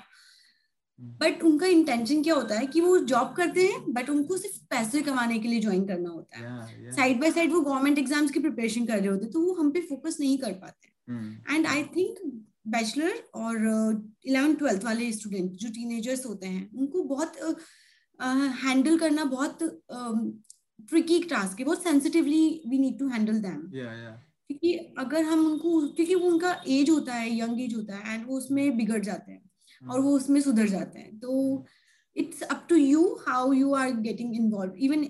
But hmm. उनका इंटेंशन क्या होता है कि वो जॉब करते हैं बट उनको सिर्फ़ पैसे कमाने के लिए ज्वाइन करना होता है साइड बाय साइड वो गवर्नमेंट एग्ज़ाम्स की प्रिपरेशन कर रहे होते हैं तो वो हम पे फोकस नहीं कर पाते एंड आई थिंक बैचलर और इलेवन uh, ट्वेल्थ वाले स्टूडेंट जो टीनेजर्स होते हैं उनको बहुत हैंडल uh, करना बहुत ट्रिकी um, टास्क है। बहुत sensitively we need to handle them क्योंकि अगर हम उनको क्योंकि वो उनका एज होता है यंग एज होता है एंड वो उसमें बिगड़ जाते हैं hmm. और वो उसमें सुधर जाते हैं। तो it's up to you how you are getting involve even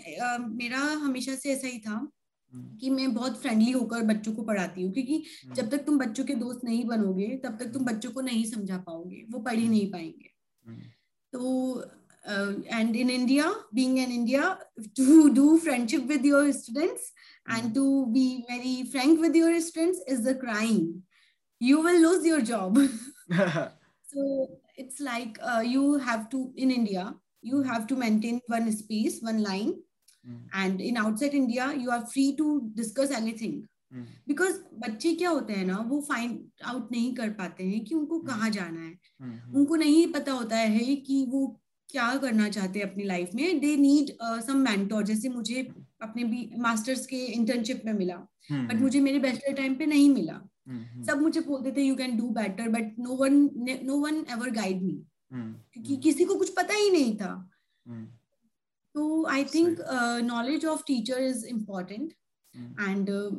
मेरा हमेशा से ऐसा ही था। कि मैं बहुत फ्रेंडली होकर बच्चों को पढ़ाती हूँ क्योंकि हम्म। जब तक तुम बच्चों के दोस्त नहीं बनोगे तब तक तुम बच्चों को नहीं समझा पाओगे वो पढ़ ही हम्म। नहीं पाएँगे हम्म। तो and in India being an India to do friendship with your students and to be very frank with your students is the crime you will lose your job so it's like uh, you have to in india you have to maintain one space one line and in outside India you are free to discuss anything because बच्चे क्या होते हैं ना वो find out नहीं कर पाते हैं कि उनको hmm. कहाँ जाना है। Hmm. उनको नहीं पता होता है कि वो क्या करना चाहते हैं अपनी लाइफ में। दे नीड सम मेंटोर जैसे मुझे अपने भी मास्टर्स के इंटर्नशिप में मिला। But hmm. मुझे मेरे बैचलर टाइम पे नहीं मिला। सब मुझे बोलते थे you can do better but no one no one ever guide me क्योंकि किसी को कुछ पता ही नहीं था। So I think knowledge of teacher is important important. And uh,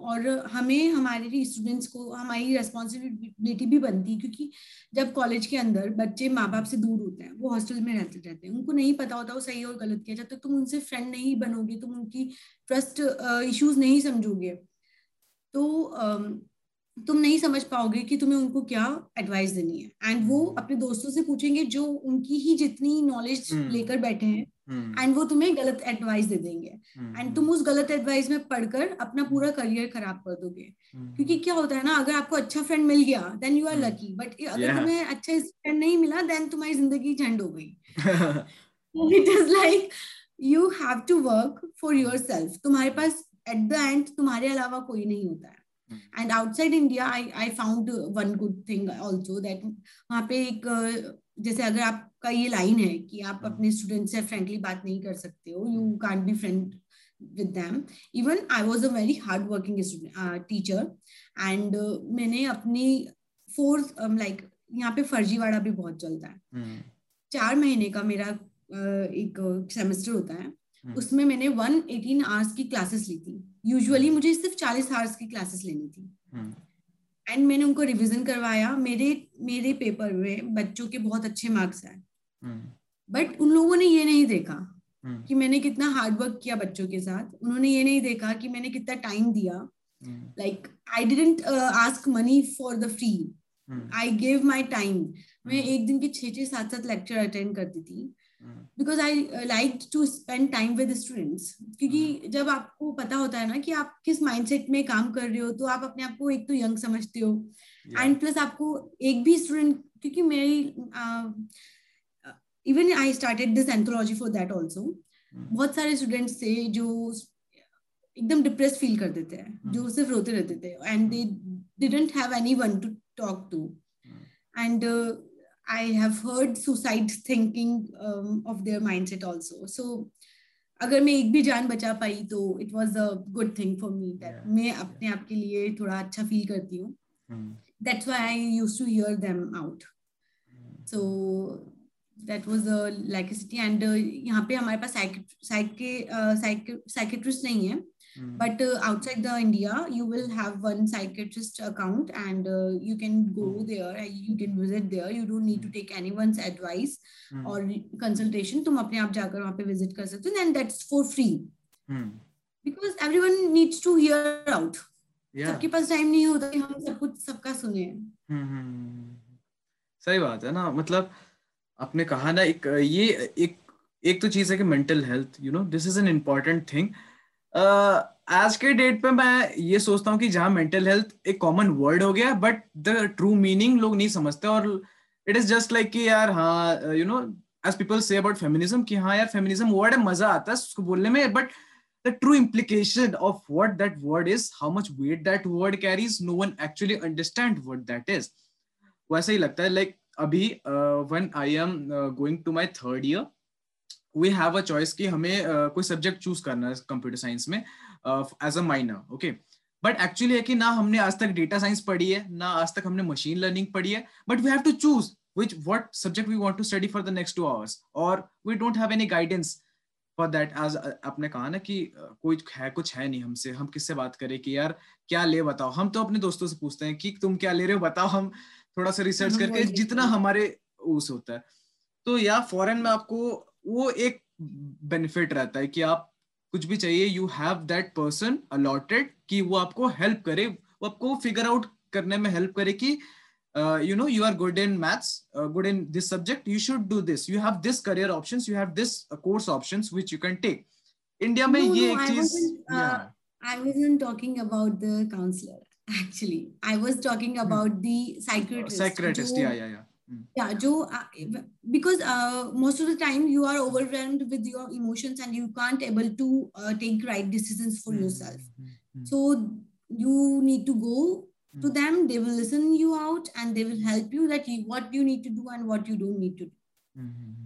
और हमें हमारे स्टूडेंट्स को हमारी रेस्पॉन्सिबिलिटी भी बनती है क्योंकि जब कॉलेज के अंदर बच्चे माँ बाप से दूर होते हैं वो हॉस्टल में रहते रहते हैं उनको नहीं पता होता वो सही और गलत किया जब तक तुम उनसे फ्रेंड नहीं बनोगे तुम उनकी ट्रस्ट इश्यूज़ नहीं समझोगे तो तुम नहीं समझ पाओगे कि तुम्हें उनको क्या एडवाइस देनी है एंड वो अपने दोस्तों से पूछेंगे जो उनकी ही जितनी नॉलेज हम्म। लेकर बैठे हैं एंड हम्म। वो तुम्हें गलत एडवाइस दे देंगे। एंड हम्म, तुम उस गलत एडवाइस में पढ़कर अपना पूरा करियर खराब कर दोगे। क्योंकि क्या होता है ना अगर आपको अच्छा फ्रेंड मिल गया then you are lucky but अगर तुम्हें अच्छा फ्रेंड नहीं मिला देन तुम्हारी ज़िंदगी झंड हो गई। It is like you have to work for yourself तुम्हारे पास एट द एंड तुम्हारे अलावा कोई नहीं होता है। And outside India I I found one good thing also that वहाँ पे एक जैसे अगर आपका ये लाइन है कि आप hmm. अपने स्टूडेंट से फ्रेंकली बात नहीं कर सकते हो you can't be friend with them even I was a very hard working teacher and मैंने अपनी फोर्थ लाइक um, यहाँ पे फर्जीवाड़ा भी बहुत चलता है। hmm. चार महीने का मेरा uh, एक सेमेस्टर होता है। hmm. उसमें मैंने वन एटीन आवर्स की क्लासेस ली थी। यूजुअली मुझे सिर्फ़ चालीस आवर्स की क्लासेस लेनी थी। एंड मैंने उनको रिविजन करवाया। मेरे मेरे पेपर में बच्चों के बहुत अच्छे मार्क्स आए। बट उन लोगों ने ये नहीं देखा कि मैंने कितना हार्ड वर्क किया बच्चों के साथ। उन्होंने ये नहीं देखा कि मैंने कितना टाइम दिया। Like I didn't ask money for the free I gave my time मैं एक दिन के छह छह सात सात लेक्चर अटेंड करती थी। Because I like to spend time with students क्योंकि. जब आपको पता होता है ना कि आप किस माइंडसेट में काम कर रहे हो तो आप अपने आप को एक तो यंग समझते हो एंड. प्लस आपको एक भी स्टूडेंट क्योंकि मेरी even I started this anthology for that also बहुत सारे स्टूडेंट्स थे जो एकदम डिप्रेस फील कर देते हैं hmm. जो सिर्फ़ रोते रहते थे and they didn't have anyone to talk to and I have heard suicide thinking um, of their mindset also. So अगर मैं एक भी जान बचा पाई तो it was a good thing for me that मैं अपने आप के लिए थोड़ा अच्छा फील करती हूँ। That's why I used to hear them out so that was a like and यहाँ पे हमारे पास साइकेट्रिस्ट नहीं है। Mm. But uh, outside the India, you will have one psychiatrist account, and uh, you can go mm. there. You can visit there. You don't need to take anyone's advice mm. or consultation. तुम अपने आप जाकर वहाँ पे visit कर सकते हो, and that's for free. Mm. Because everyone needs to hear out. Yeah. सबके पास टाइम नहीं होता कि हम सब कुछ सबका सुने. सही बात है ना मतलब आपने कहा ना एक ये एक एक तो चीज़ है कि mental health you know this is an important thing आज के डेट पे मैं ये सोचता हूँ कि जहाँ मेंटल हेल्थ एक कॉमन वर्ड हो गया बट द ट्रू मीनिंग लोग नहीं समझते और इट इज़ जस्ट लाइक कि यार हाँ you know as people say about feminism कि हाँ यार फेमिनिज्म वर्ड है मज़ा आता है उसको बोलने में but the true implication of what that word is how much weight that word carries no one actually understand what that is वैसा ही लगता है लाइक like, अभी when I am going to my third year we have a choice कि हमें uh, कोई subject choose करना है कंप्यूटर साइंस में as a minor okay but actually है कि ना हमने आज तक डेटा साइंस पढ़ी है ना आज तक हमने मशीन लर्निंग पढ़ी है but we have to choose which what subject we want to study for the next two hours or we don't have any guidance for that. As आपने कहा ना कि कोई है कुछ है नहीं हमसे हम किससे बात करें कि यार क्या ले बताओ? हम तो अपने दोस्तों से पूछते हैं कि तुम क्या ले रहे हो बताओ हम थोड़ा सा रिसर्च करके जितना हमारे उस होता है। तो या फॉरेन में आपको वो एक बेनिफिट रहता है कि आप कुछ भी चाहिए you have that person allotted कि वो आपको हेल्प करे वो आपको फिगर आउट करने में हेल्प करे कि you know you are good in maths good in this subject you should do this you have this career options you have this course options which you can take India में no, ये no, एक चीज़ I wasn't talking about the counselor actually. I was talking about hmm. the psychiatrist. Psychiatrist, yeah, yeah, yeah. Yeah joe uh, because uh, most of the time you are overwhelmed with your emotions and you can't able to uh, take right decisions for mm-hmm. yourself. Mm-hmm. so you need to go mm-hmm. to them. They will listen you out and they will help you that you, what you need to do and what you don't need to do.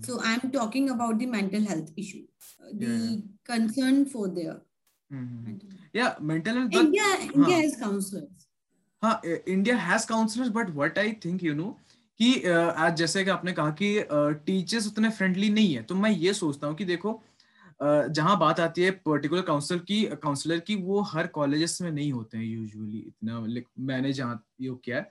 So i'm talking about the mental health issue. Uh, the yeah. concern for their yeah mental health india india huh. has counselors. huh, india has counselors but what i think you know कि आज जैसे कि आपने कहा कि teachers उतने friendly नहीं है तो मैं ये सोचता हूँ कि देखो जहाँ बात आती है पर्टिकुलर काउंसिल की काउंसलर की, वो हर कॉलेजेस में नहीं होते हैं यूजुअली इतना मैंने जहाँ ये किया है।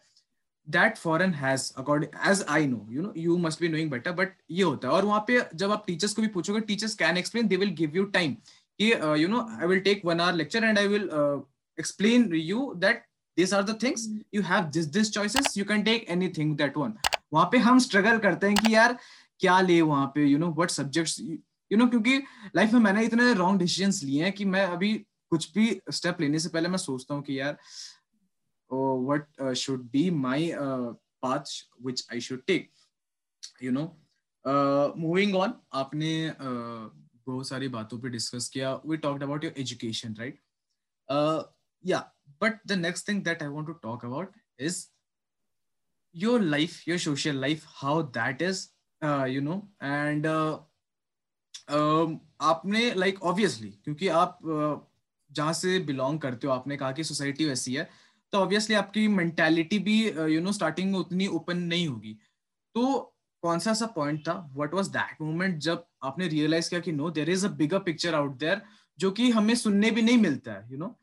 That foreign has according as I know you know you must be knowing better but ये होता है। और वहाँ पे जब आप टीचर्स को भी पूछोगे teachers can explain they will give you time कि you know I will take one hour lecture and I will explain you that this are the things you have this this choices you can take anything that one वहाँ पे हम struggle करते हैं कि यार क्या ले वहाँ पे? You know what subjects you know क्योंकि लाइफ में मैंने इतने रॉन्ग डिसीजंस लिए हैं कि मैं अभी कुछ भी स्टेप लेने से पहले मैं सोचता हूँ कि यार what should be my path which I should take you know moving on आपने uh, बहुत सारी बातों पे डिस्कस किया. We talked about your education right या but the next thing that I want to talk about is your life your social life how that is uh, you know and uh, um, आपने like like, obviously क्योंकि आप uh, जहाँ से belong करते हो आपने कहा कि सोसाइटी वैसी है तो ऑब्वियसली आपकी मेंटालिटी भी यू नो स्टार्टिंग में उतनी ओपन नहीं होगी। तो कौन सा सा पॉइंट था? व्हाट वाज दैट मोमेंट जब आपने रियलाइज़ किया कि no there is a bigger picture out there जो कि हमें सुनने भी नहीं मिलता है you know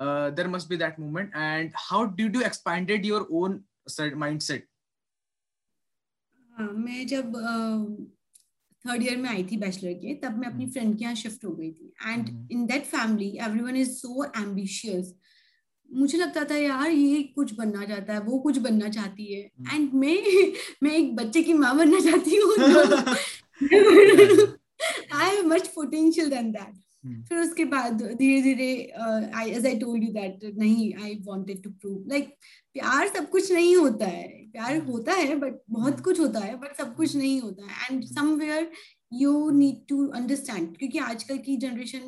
there must be that moment and how did you expanded your own mindset हाँ मैं जब थर्ड ईयर में आई थी बैचलर के तब मैं अपनी फ्रेंड के यहाँ शिफ्ट हो गई थी। And in that family everyone is so ambitious मुझे लगता था यार ये कुछ बनना चाहता है वो कुछ बनना चाहती है। And hmm. मैं मैं एक बच्चे की माँ बनना चाहती हूँ। I have much potential then that फिर उसके बाद धीरे धीरे I as I told you that नहीं I wanted to prove like प्यार सब कुछ नहीं होता है। प्यार hmm. होता है बट बहुत hmm. कुछ होता है बट सब कुछ नहीं होता है। And somewhere you need to understand क्योंकि आजकल की जनरेशन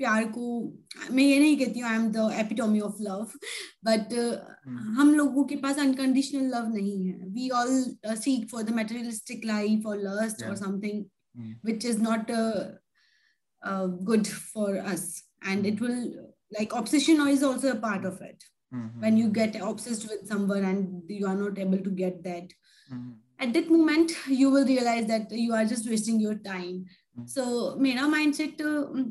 प्यार को मैं ये नहीं कहती हूँ I am the epitome of love but हम लोगों के पास अनकंडीशनल लव नहीं है। We all seek for the materialistic life और लस्ट और something which is not uh, uh, good for us and it will like obsession is also a part of it mm-hmm. when you get obsessed with someone and you are not able to get that mm-hmm. at that moment you will realize that you are just wasting your time mm-hmm. so mera mindset uh,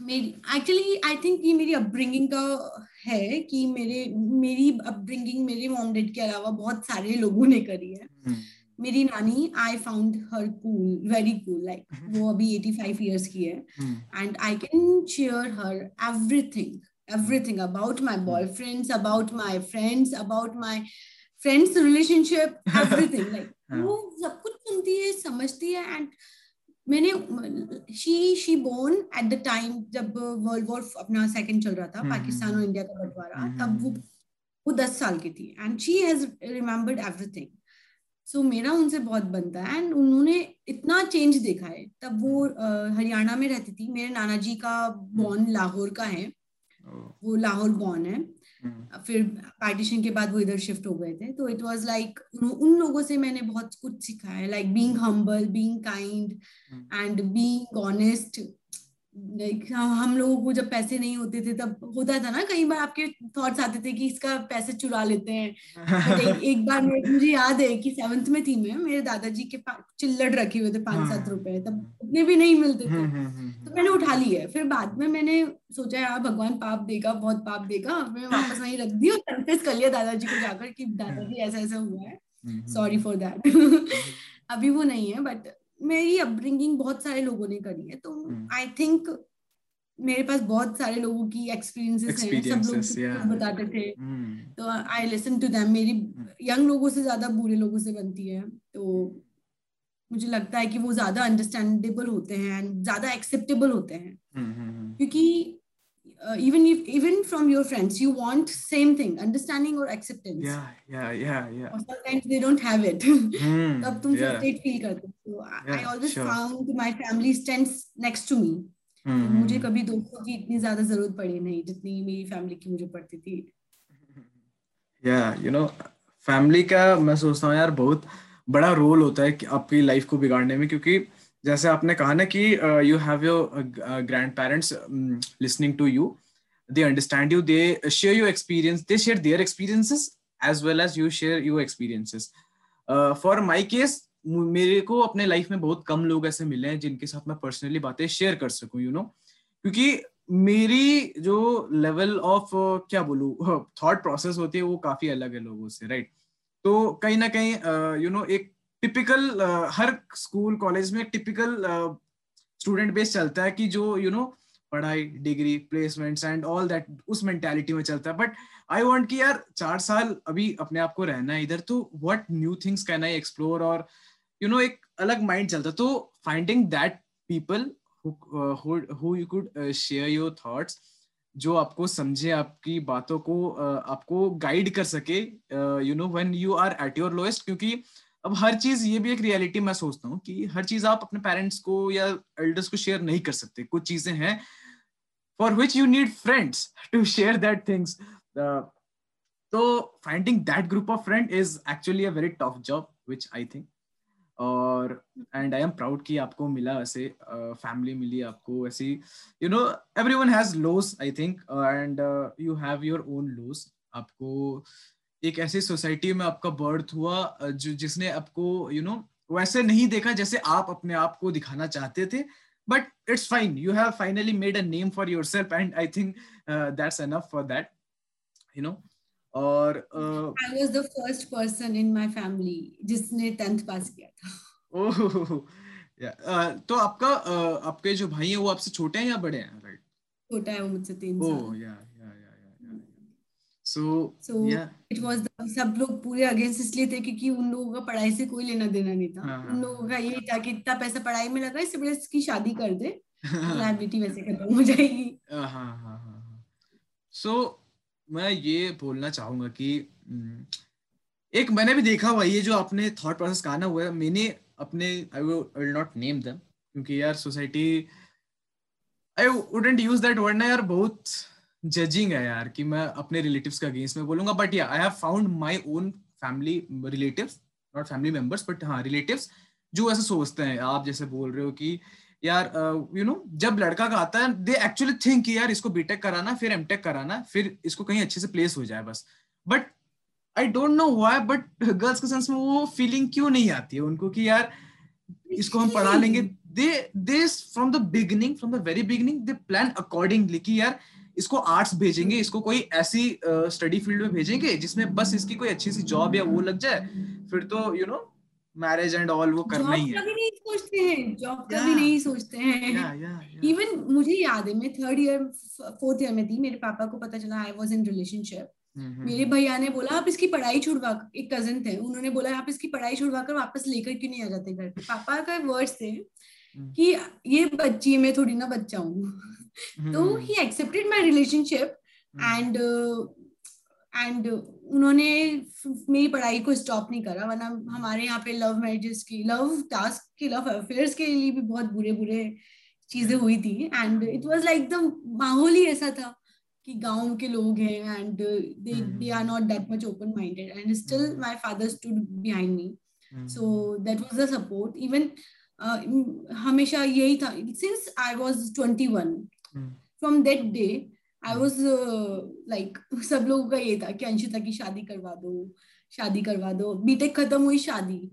मेरी actually I think ये मेरी upbringing का है कि मेरे मेरी upbringing मेरे mom dad के अलावा बहुत सारे लोगों ने करी है hmm. मेरी नानी I found her cool very cool like वो अभी 85 इयर्स की है। And I can share her everything everything about my boyfriends about my friends about my friends relationship everything like वो सब कुछ सुनती है समझती है एंड मैंने she she born at the time जब वर्ल्ड वॉर अपना सेकंड चल रहा था पाकिस्तान और इंडिया का बंटवारा तब वो वो दस साल की थी। And she has remembered everything so so, मेरा उनसे बहुत बनता है एंड उन्होंने इतना चेंज देखा है। तब वो हरियाणा में रहती थी। मेरे नाना जी का बॉर्न लाहौर का है। वो लाहौर बॉर्न है। हम्म। फिर पार्टीशन के बाद वो इधर शिफ्ट हो गए थे। तो इट वाज लाइक उन लोगों से मैंने बहुत कुछ सीखा है। Like being humble being kind and being honest like हम लोगों को जब पैसे नहीं होते थे तब होता था ना कई बार आपके थॉट्स आते थे कि इसका पैसे चुरा लेते हैं। एक, एक बार मुझे याद है कि सेवंथ में थी मैं मेरे दादाजी के चिल्लड़ रखे हुए थे पाँच सात हाँ। रुपए तब उतने भी नहीं मिलते थे। हम्म, हम्म, हम्म, तो मैंने उठा ली है। फिर बाद में मैंने सोचा यार भगवान पाप देगा बहुत पाप देगा। मैं वापस वहीं रख दी और कन्फेस कर लिया दादाजी को जाकर कि दादाजी ऐसा ऐसा हुआ है। सॉरी फॉर दैट अभी वो नहीं है बट मेरी अपब्रिंगिंग बहुत सारे लोगों ने करी है तो आई hmm. थिंक मेरे पास बहुत सारे लोगों की एक्सपीरियंसेस हैं सब लोग yeah. बताते थे hmm. तो आई लिसन टू दैम मेरी यंग hmm. लोगों से ज़्यादा बुरे लोगों से बनती है तो मुझे लगता है कि वो ज़्यादा अंडरस्टैंडेबल होते हैं एंड ज़्यादा एक्सेप्टेबल होते हैं क्योंकि uh, even if even from your friends you want same thing understanding or acceptance yeah yeah yeah yeah or sometimes they don't have it mm, तब तुम yeah. frustrated feel करते so yeah, I always sure. found my family stands next to me mm-hmm. तो मुझे कभी दोस्तों की इतनी ज़्यादा ज़रूरत पड़ी नहीं जितनी मेरी फैमिली की मुझे पड़ती थी या यू नो फैमिली का मैं सोचता हूँ यार बहुत बड़ा रोल होता है कि आपकी लाइफ को बिगाड़ने में क्योंकि जैसे आपने कहा ना कि you have your grandparents listening to you they understand you they share your experience they share their experiences as well as you share your experiences for my case मेरे को अपने लाइफ में बहुत कम लोग ऐसे मिले हैं जिनके साथ मैं पर्सनली बातें शेयर कर सकूँ यू you नो know? क्योंकि मेरी जो लेवल ऑफ़ uh, क्या बोलू थॉट प्रोसेस होती है वो काफ़ी अलग है लोगों से राइट right? तो कहीं ना कहीं यू नो एक टिपिकल uh, हर स्कूल कॉलेज में टिपिकल स्टूडेंट बेस चलता है कि जो यू you नो know, पढ़ाई degree placements and all that उस मेंटेलिटी में चलता है। बट आई वांट कि यार चार साल अभी अपने आप को रहना है इधर तो what new things can I explore और यू you नो know, एक अलग माइंड चलता है। तो finding that people who you could share your thoughts जो आपको समझे आपकी बातों को uh, आपको गाइड कर सके you know when you are at your lowest क्योंकि अब हर चीज़ ये भी एक रियलिटी मैं सोचता हूँ कि हर चीज़ आप अपने पेरेंट्स को या एल्डर्स को शेयर नहीं कर सकते। कुछ चीज़ें हैं for which you need friends to share that things तो finding that group of friend is actually a very tough job which I think और एंड आई एम प्राउड कि आपको मिला ऐसे फैमिली uh, मिली आपको ऐसी you know everyone has loss I think and you have your own loss आपको एक ऐसी सोसाइटी में आपका बर्थ हुआ जो जिसने आपको यू you नो know, वैसे नहीं देखा जैसे आप अपने आप को दिखाना चाहते थे but it's fine you have finally made a name for yourself and I think that's enough for that you know और I was the first person in my family जिसने 10th पास किया था। ओह या तो आपका uh, आपके जो भाई हैं वो आपसे छोटे हैं या बड़े हैं? राइट छोटा है वो मुझसे 3 साल। ओह या सो सो इट वाज सब लोग पूरे अगेंस्ट इसलिए थे क्योंकि उन लोगों का पढ़ाई से कोई लेना देना नहीं था। हाँ, उन लोगों हाँ। का ये था कि इतना पैसा पढ़ाई में लगा इससे बड़े इसकी शादी कर दे। लाइबिलिटी वैसे खत्म हो जाएगी। हाँ हाँ हाँ सो मैं ये बोलना चाहूँगा कि हम्म, एक मैंने भी देखा हुआ ये जो आपने थॉट प्रोसेस कहा ना हुआ मैंने अपने I will not name them क्योंकि यार society I wouldn't use that word ना यार बहुत जजिंग है यार कि मैं अपने रिलेटिव्स का अगेंस्ट में बोलूँगा बट या I have found my own family relatives not family members but हाँ रिलेटिव्स जो ऐसे सोचते हैं आप जैसे बोल रहे हो कि यार you uh, know you know, जब लड़का का आता है दे एक्चुअली थिंक यार इसको बीटेक कराना फिर एमटेक कराना फिर इसको कहीं अच्छे से प्लेस हो जाए बस। But I don't know why but girls के सेंस में वो फीलिंग क्यों नहीं आती है उनको कि यार इसको हम पढ़ा लेंगे? They they from the beginning from the very beginning they plan accordingly कि यार इसको आर्ट्स भेजेंगे इसको कोई ऐसी स्टडी फ़ील्ड में भेजेंगे जिसमें बस इसकी कोई अच्छी सी जॉब या वो लग जाए फिर तो you know marriage and all वो करना ही है। नहीं सोचते हैं जॉब का भी नहीं सोचते हैं। इवन मुझे याद है मैं थर्ड ईयर फोर्थ ईयर में थी मेरे पापा को पता चला आई वाज इन रिलेशनशिप मेरे भैया ने बोला आप इसकी पढ़ाई छुड़वा एक कज़न थे। उन्होंने बोला आप इसकी पढ़ाई छुड़वा कर वापस लेकर क्यों नहीं आ जाते घर पापा का वर्ड्स थे हम्म। कि ये बच्ची मैं थोड़ी ना बच्चा हूँ। तो ही accepted my relationship and and उन्होंने मेरी पढ़ाई को स्टॉप नहीं करा। वरना हमारे यहाँ पे लव मैरिजेस की लव टास्क की लव अफेयर्स के लिए भी बहुत बुरे बुरे चीज़ें हुई थी। And it was like the माहौल ही ऐसा था कि गाँव के लोग हैं and they they are not that much open minded and still my father stood behind me so that was the support even हमेशा यही था since I was 21 from that day I was like सब लोगों का ये था कि अंशिता की शादी करवा दो शादी करवा दो। बीटेक खत्म हुई शादी।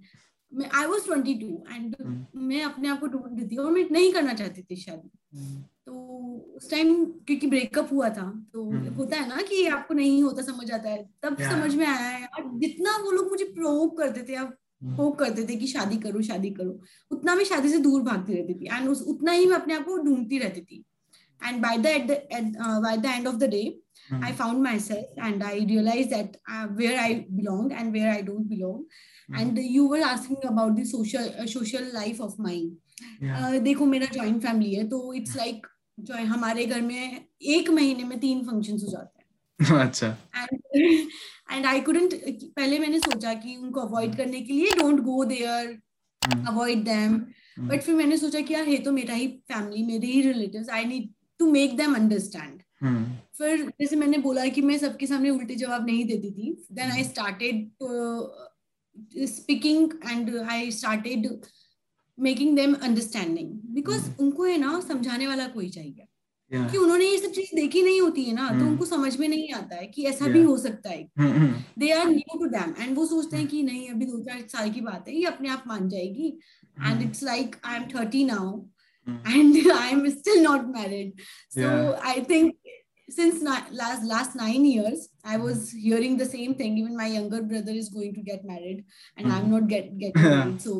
मैं I was twenty two and मैं अपने आप को ढूंढ रही थी और मैं नहीं करना चाहती थी शादी। Hmm. तो उस टाइम क्योंकि ब्रेकअप हुआ था तो hmm. होता है ना कि आपको नहीं होता समझ आता है। तब yeah. समझ में आया है। और जितना वो लोग मुझे प्रोवोक करते थे आप होप करते थे कि शादी करो शादी करो। उतना मैं शादी से दूर भागती रहती थी एंड उस उतना ही मैं अपने आप को ढूंढती रहती थी। And by the by the end of the day I found myself and I realize that where I belong and where I don't belong and you were asking about the social social life of mind देखो मेरा joint family है तो it's like जो हमारे घर में एक महीने में तीन फ़ंक्शन हो जाते हैं। अच्छा। एंड आई कुडंट पहले मैंने सोचा कि उनको अवॉइड करने के लिए don't go there avoid them but फिर मैंने सोचा कि यार ये तो मेरा ही फैमिली मेरे ही relatives I need to make them understand फिर जैसे मैंने बोला कि मैं सबके सामने उल्टे जवाब नहीं देती थी then I started speaking and I started making them understanding because उनको है ना समझाने वाला कोई चाहिए। क्योंकि उन्होंने ये सब चीज़ देखी नहीं होती है ना तो hmm. उनको समझ में नहीं आता है कि ऐसा भी हो सकता है। They are new to them and वो सोचते हैं hmm. कि नहीं अभी दो चार साल की बात है ये अपने आप मान जाएगी। And it's like I am thirty now and I am still not married so I think since last last nine years I was hearing the same thing even my younger brother is going to get married and I am not get get married so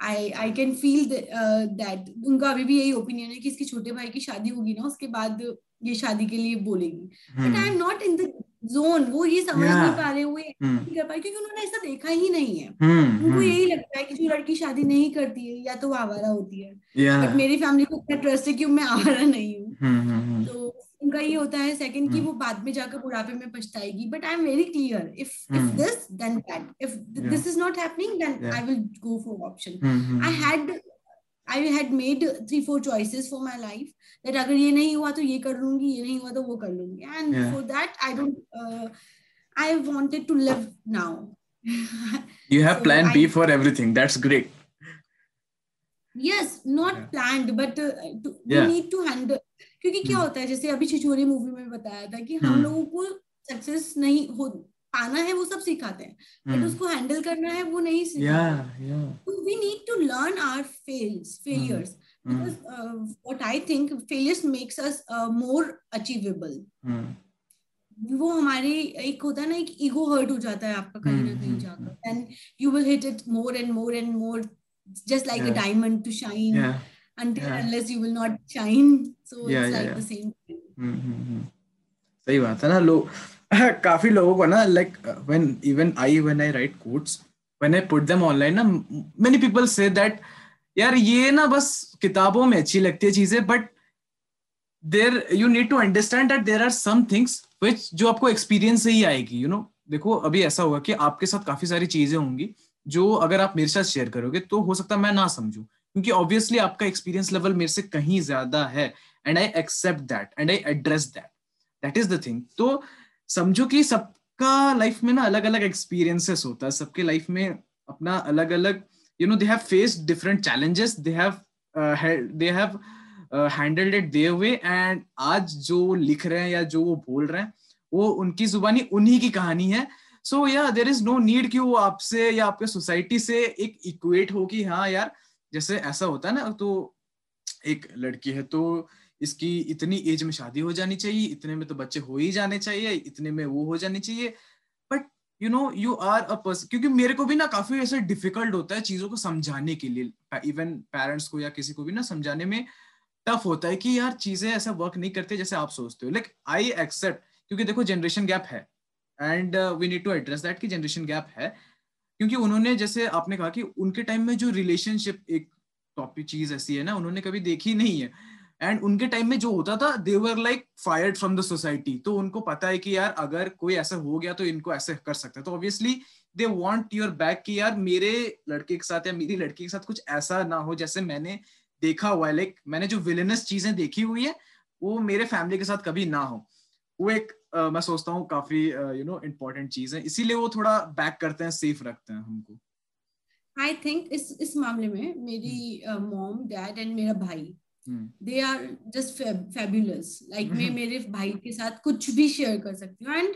I I can feel that uh, that उनका अभी भी यही opinion है कि इसके छोटे भाई की शादी होगी ना उसके बाद ये शादी के लिए बोलेगी but I am not in the zone वो ये समझ yeah. नहीं पा रहे हुए hmm. नहीं कर पाए क्योंकि उन्होंने ऐसा देखा ही नहीं है hmm. उनको hmm. यही लगता है कि जो लड़की शादी नहीं करती है या तो वो आवारा होती है yeah. बट मेरी फैमिली को इतना ट्रस्ट है कि मैं आवारा नहीं हूँ hmm. तो उनका ये होता है सेकंड कि वो बाद में जाकर बुढ़ापे में पछताएगी। But I am very clear if if this then that if this is not happening then I will go for option I had I had made three four choices for my life that अगर ये नहीं हुआ तो ये कर लूँगी ये नहीं हुआ तो वो कर लूँगी। And for that I don't I wanted to live now you have so plan I, b for everything. That's great. Yes not yeah. planned but uh, to, yeah. we need to handle क्योंकि क्या hmm. होता है जैसे अभी छिछोरी movie में बताया था कि हम hmm. लोगों को सक्सेस नहीं हो पाना है वो सब सिखाते हैं बट hmm. उसको हैंडल करना है वो नहीं सिखाते we need to learn our fails failures because what I think failures makes us uh, more achievable. वो हमारे एक होता है ना एक ईगो हर्ट हो जाता है आपका कहीं ना कहीं जाकर then you will hit it more and more and more yeah. a diamond to shine yeah. Until yeah. unless you will not shine so yeah, it's yeah, like yeah. the same thing mm-hmm. सही बात है ना लोग काफ़ी लोगों को ना like when even I when I write quotes when I put them online ना मेनी पीपल से दैट यार ये ना बस किताबों में अच्छी लगती है चीज़ें but there you need to understand that there are some things which जो आपको एक्सपीरियंस से ही आएगी यू you नो know? देखो अभी ऐसा होगा कि आपके साथ काफ़ी सारी चीज़ें होंगी जो अगर आप मेरे साथ शेयर करोगे तो हो सकता है मैं ना समझू क्योंकि ऑब्वियसली आपका एक्सपीरियंस लेवल मेरे से कहीं ज़्यादा है and I accept that and I address that that is the thing तो समझो कि सबका लाइफ में ना अलग अलग एक्सपीरियंसेस होता है। सबके लाइफ में अपना अलग अलग you know they have faced different challenges they have they have handled it their way and आज जो लिख रहे हैं या जो वो बोल रहे हैं, वो उनकी जुबानी उन्हीं की कहानी है। So yeah there is no need कि वो आपसे या आपके सोसाइटी से एक इक्वेट हो कि हाँ यार जैसे ऐसा होता है ना तो एक लड़की है तो इसकी इतनी एज में शादी हो जानी चाहिए, इतने में तो बच्चे हो ही जाने चाहिए, इतने में वो हो जानी चाहिए। But you know you are a person क्योंकि मेरे को भी ना काफ़ी ऐसे डिफ़िकल्ट होता है चीज़ों को समझाने के लिए। इवन पेरेंट्स को या किसी को भी ना समझाने में टफ होता है कि यार चीज़ें ऐसा वर्क नहीं करते जैसे आप सोचते हो। लाइक आई एक्सेप्ट क्योंकि देखो जनरेशन गैप है। And we need to address that कि जनरेशन गैप है। क्योंकि उन्होंने, जैसे आपने कहा कि उनके टाइम में जो रिलेशनशिप एक टॉपिक चीज़ ऐसी है ना, उन्होंने कभी देखी नहीं है। एंड उनके टाइम में जो होता था they were like fired from the society तो उनको पता है कि यार, अगर कोई ऐसा हो गया तो इनको ऐसे कर सकता है। तो obviously they want your back कि यार, मेरे लड़के के साथ या मेरी लड़की के साथ कुछ ऐसा ना हो, जैसे मैंने देखा हुआ है। लाइक मैंने जो विलेनस चीज़ें देखी हुई है, वो मेरे फैमिली के साथ कभी ना हो। वो एक uh, मैं सोचता हूँ काफ़ी यू नो इम्पोर्टेंट चीज़ है। इसीलिए वो थोड़ा बैक करते हैं सेफ़ रखते हैं हमको। आई थिंक इस इस मामले में मेरी मॉम डैड एंड मेरा भाई they are just fabulous like मैं मेरे भाई के साथ कुछ भी शेयर कर सकती हूँ। एंड.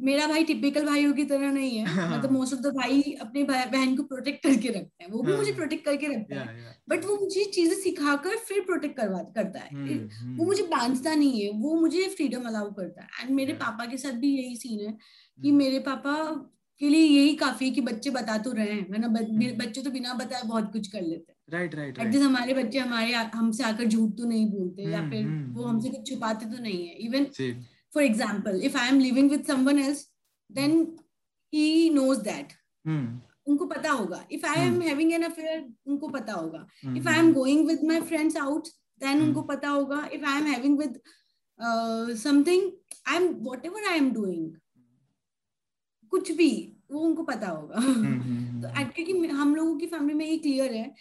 मेरा भाई टिपिकल भाइयों की तरह नहीं है। मतलब मोस्ट ऑफ़ द भाई अपने बहन को प्रोटेक्ट करके रखते हैं। वो भी मुझे प्रोटेक्ट हाँ। करके रखता है। बट वो मुझे चीज़ें सिखाकर फिर प्रोटेक्ट करवा करता है। hmm, वो hmm. मुझे बांधता नहीं है। वो मुझे फ्रीडम अलाउ करता है। एंड मेरे पापा के साथ भी यही सीन है कि मेरे पापा के लिए यही काफ़ी है कि बच्चे बता तो रहे हैं। हम्म। बच्चे तो बिना बताए बहुत कुछ कर लेते हैं। राइट राइट एटलीस्ट हमारे बच्चे हमारे हमसे आकर झूठ तो नहीं बोलते या हम्म, फिर हम्म, वो हमसे कुछ छुपाते तो नहीं है। Even for example if I am living with someone else then he knows that उनको पता होगा। If I am having an affair उनको पता होगा। If I am going with my friends out then उनको पता होगा। If I am having with something I am whatever I am doing कुछ भी वो उनको पता होगा। हम्म, हम्म, तो क्योंकि हम लोगों की फैमिली में ये क्लियर है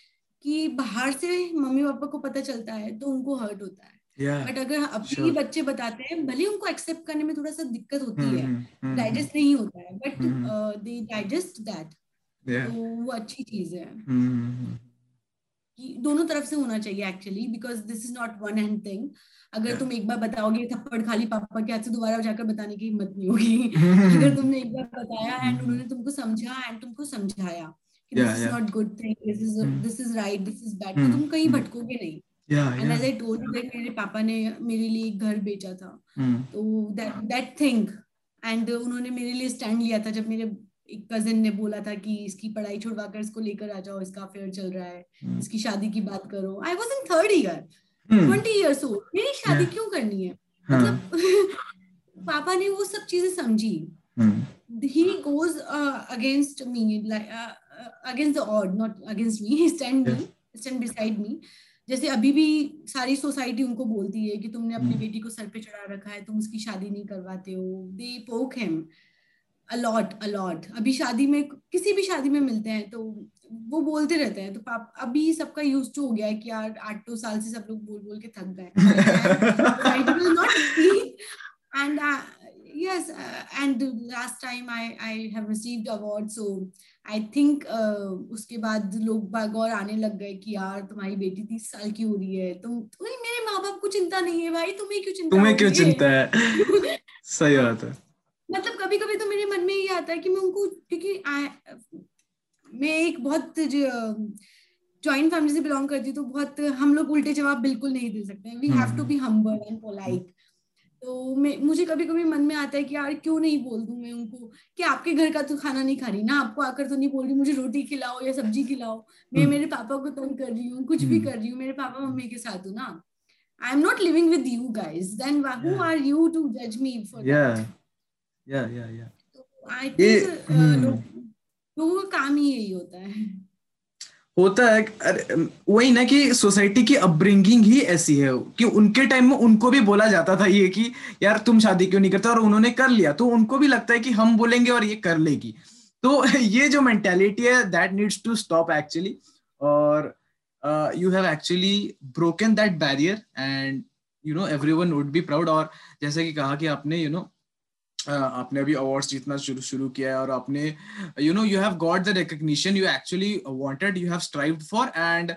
कि बाहर से मम्मी पापा को पता चलता है तो उनको हर्ट होता है। बट अगर अपने sure. बच्चे बताते हैं भले उनको एक्सेप्ट करने में थोड़ा सा दिक्कत होती है डाइजेस्ट नहीं होता है बट दे डाइजेस्ट दैट तो वो अच्छी चीज़ है। दोनों तरफ़ से होना चाहिए actually because this is not one and thing अगर तुम एक बार बताओगे थप्पड़ खाली पापा के हाथ से दोबारा जाकर बताने की हिम्मत नहीं होगी। अगर तुमने एक बार बताया एंड उन्होंने तुमको समझा एंड तुमको समझाया कि this is not good thing this is this is right this is bad तुम कहीं भटकोगे नहीं। And as I told you that मेरे पापा ने मेरे लिए एक घर बेचा था। तो दैट दैट थिंग एंड उन्होंने मेरे लिए स्टैंड लिया था जब मेरे एक कजिन ने बोला था कि इसकी पढ़ाई छुड़वा कर इसको लेकर आ जाओ इसका अफेयर चल रहा है। Hmm. इसकी शादी की बात करो। I was in third year twenty years हो मेरी शादी yeah. क्यों करनी है? हाँ. मतलब पापा ने वो सब चीज़ें समझी। He goes against me against the odd not against me stand me stand beside me जैसे अभी भी सारी सोसाइटी उनको बोलती है कि तुमने अपनी hmm. बेटी को सर पे चढ़ा रखा है तुम उसकी शादी नहीं करवाते हो। They poke him a lot a lot अभी शादी में किसी भी शादी में मिलते हैं तो वो बोलते रहते हैं तो पाप अभी सबका यूज़ टू हो गया है कि यार आठ दो साल से सब लोग बोल बोल के थक गए and yes uh, and last time i i have received award so I think uh, उसके बाद लोग बाग और आने लग गए कि यार तुम्हारी बेटी तीस साल की हो रही है तुम तुम्हें मेरे माँ बाप को चिंता नहीं है भाई तुम्हें क्यों चिंता तुम्हें क्यों चिंता है सही बात है मतलब कभी कभी तो मेरे मन में ये आता है कि मैं उनको क्योंकि मैं एक बहुत जॉइंट फैमिली से बिलोंग करती हूँ तो बहुत हम लोग उल्टे जवाब बिल्कुल नहीं दे सकते we have to be humble and polite तो मैं मुझे कभी कभी मन में आता है कि यार क्यों नहीं बोल दूँ मैं उनको? कि आपके घर का तो खाना नहीं खा रही ना? आपको आकर तो नहीं बोल रही मुझे रोटी खिलाओ या सब्ज़ी खिलाओ। मैं हम्म। मेरे पापा को तंग कर रही हूँ कुछ भी हम्म। कर रही हूँ मेरे पापा मम्मी के साथ हूँ ना। I am not living with you guys then who are you to जज मी फॉर या या या आई थिंक लोगों का काम ही यही होता है। होता है वही ना कि सोसाइटी की अपब्रिंगिंग ही ऐसी है कि उनके टाइम में उनको भी बोला जाता था ये कि यार तुम शादी क्यों नहीं करते? और उन्होंने कर लिया। तो उनको भी लगता है कि हम बोलेंगे और ये कर लेगी। तो ये जो मेंटेलिटी है that needs to stop actually और you have actually broken that barrier and you know everyone would be proud और जैसे कि कहा कि आपने यू you नो know, आपने अभी अवार्ड्स जीतना शुरू शुरू किया है और आपने you know you have got the recognition you actually wanted you have strived for and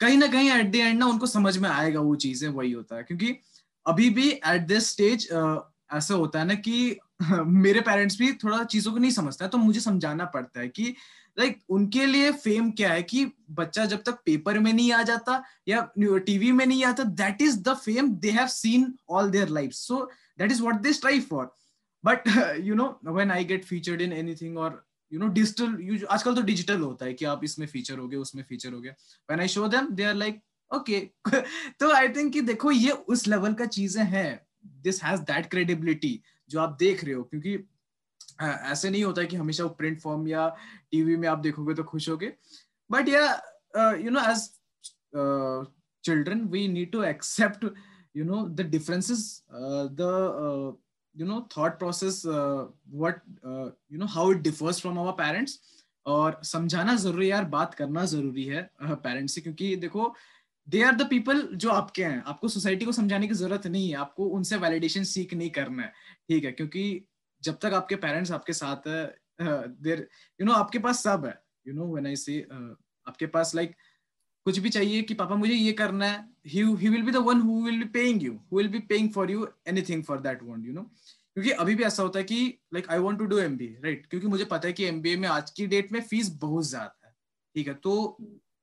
कहीं ना कहीं एट द एंड ना उनको समझ में आएगा वो चीज़ें वही होता है। क्योंकि अभी भी एट दिस स्टेज ऐसा होता है ना कि मेरे पेरेंट्स भी थोड़ा चीज़ों को नहीं समझता है तो मुझे समझाना पड़ता है कि लाइक like, उनके लिए फेम क्या है कि बच्चा जब तक पेपर में नहीं आ जाता या टीवी में नहीं आता that is the fame they have seen all their life so that is what they strive for but you know when I get featured in anything और यू नो डिजिटल आजकल तो डिजिटल होता है कि आप इसमें फीचर हो गए, उसमें फीचर हो गया when I show them they are like okay तो आई थिंक कि देखो, ये उस लेवल का चीज़ें हैं। दिस हैज़ दैट क्रेडिबिलिटी जो आप देख रहे हो। क्योंकि ऐसे नहीं होता है कि हमेशा प्रिंट फॉर्म या टीवी में आप देखोगे तो खुश होगे। But yeah you know as children we need to accept you know the differences the you know thought process uh, what uh, you know how it differs from our parents. और समझाना ज़रूरी यार बात करना ज़रूरी है पेरेंट्स से क्योंकि देखो दे आर द पीपल जो आपके हैं। आपको सोसाइटी को समझाने की ज़रूरत नहीं है। आपको उनसे वैलिडेशन सीख नहीं करना है। ठीक है क्योंकि जब तक आपके पेरेंट्स आपके साथ है देर यू नो आपके पास सब है। यू नो व्हेन आई से आपके पास लाइक like, कुछ भी चाहिए कि पापा मुझे ये करना है, he will be the one who will be paying you, who will be paying for you anything for that one, you know. क्योंकि अभी भी ऐसा होता है कि like I want to do M MBA right क्योंकि मुझे पता है कि एमबीए में आज की डेट में फ़ीस बहुत ज़्यादा है, ठीक है? तो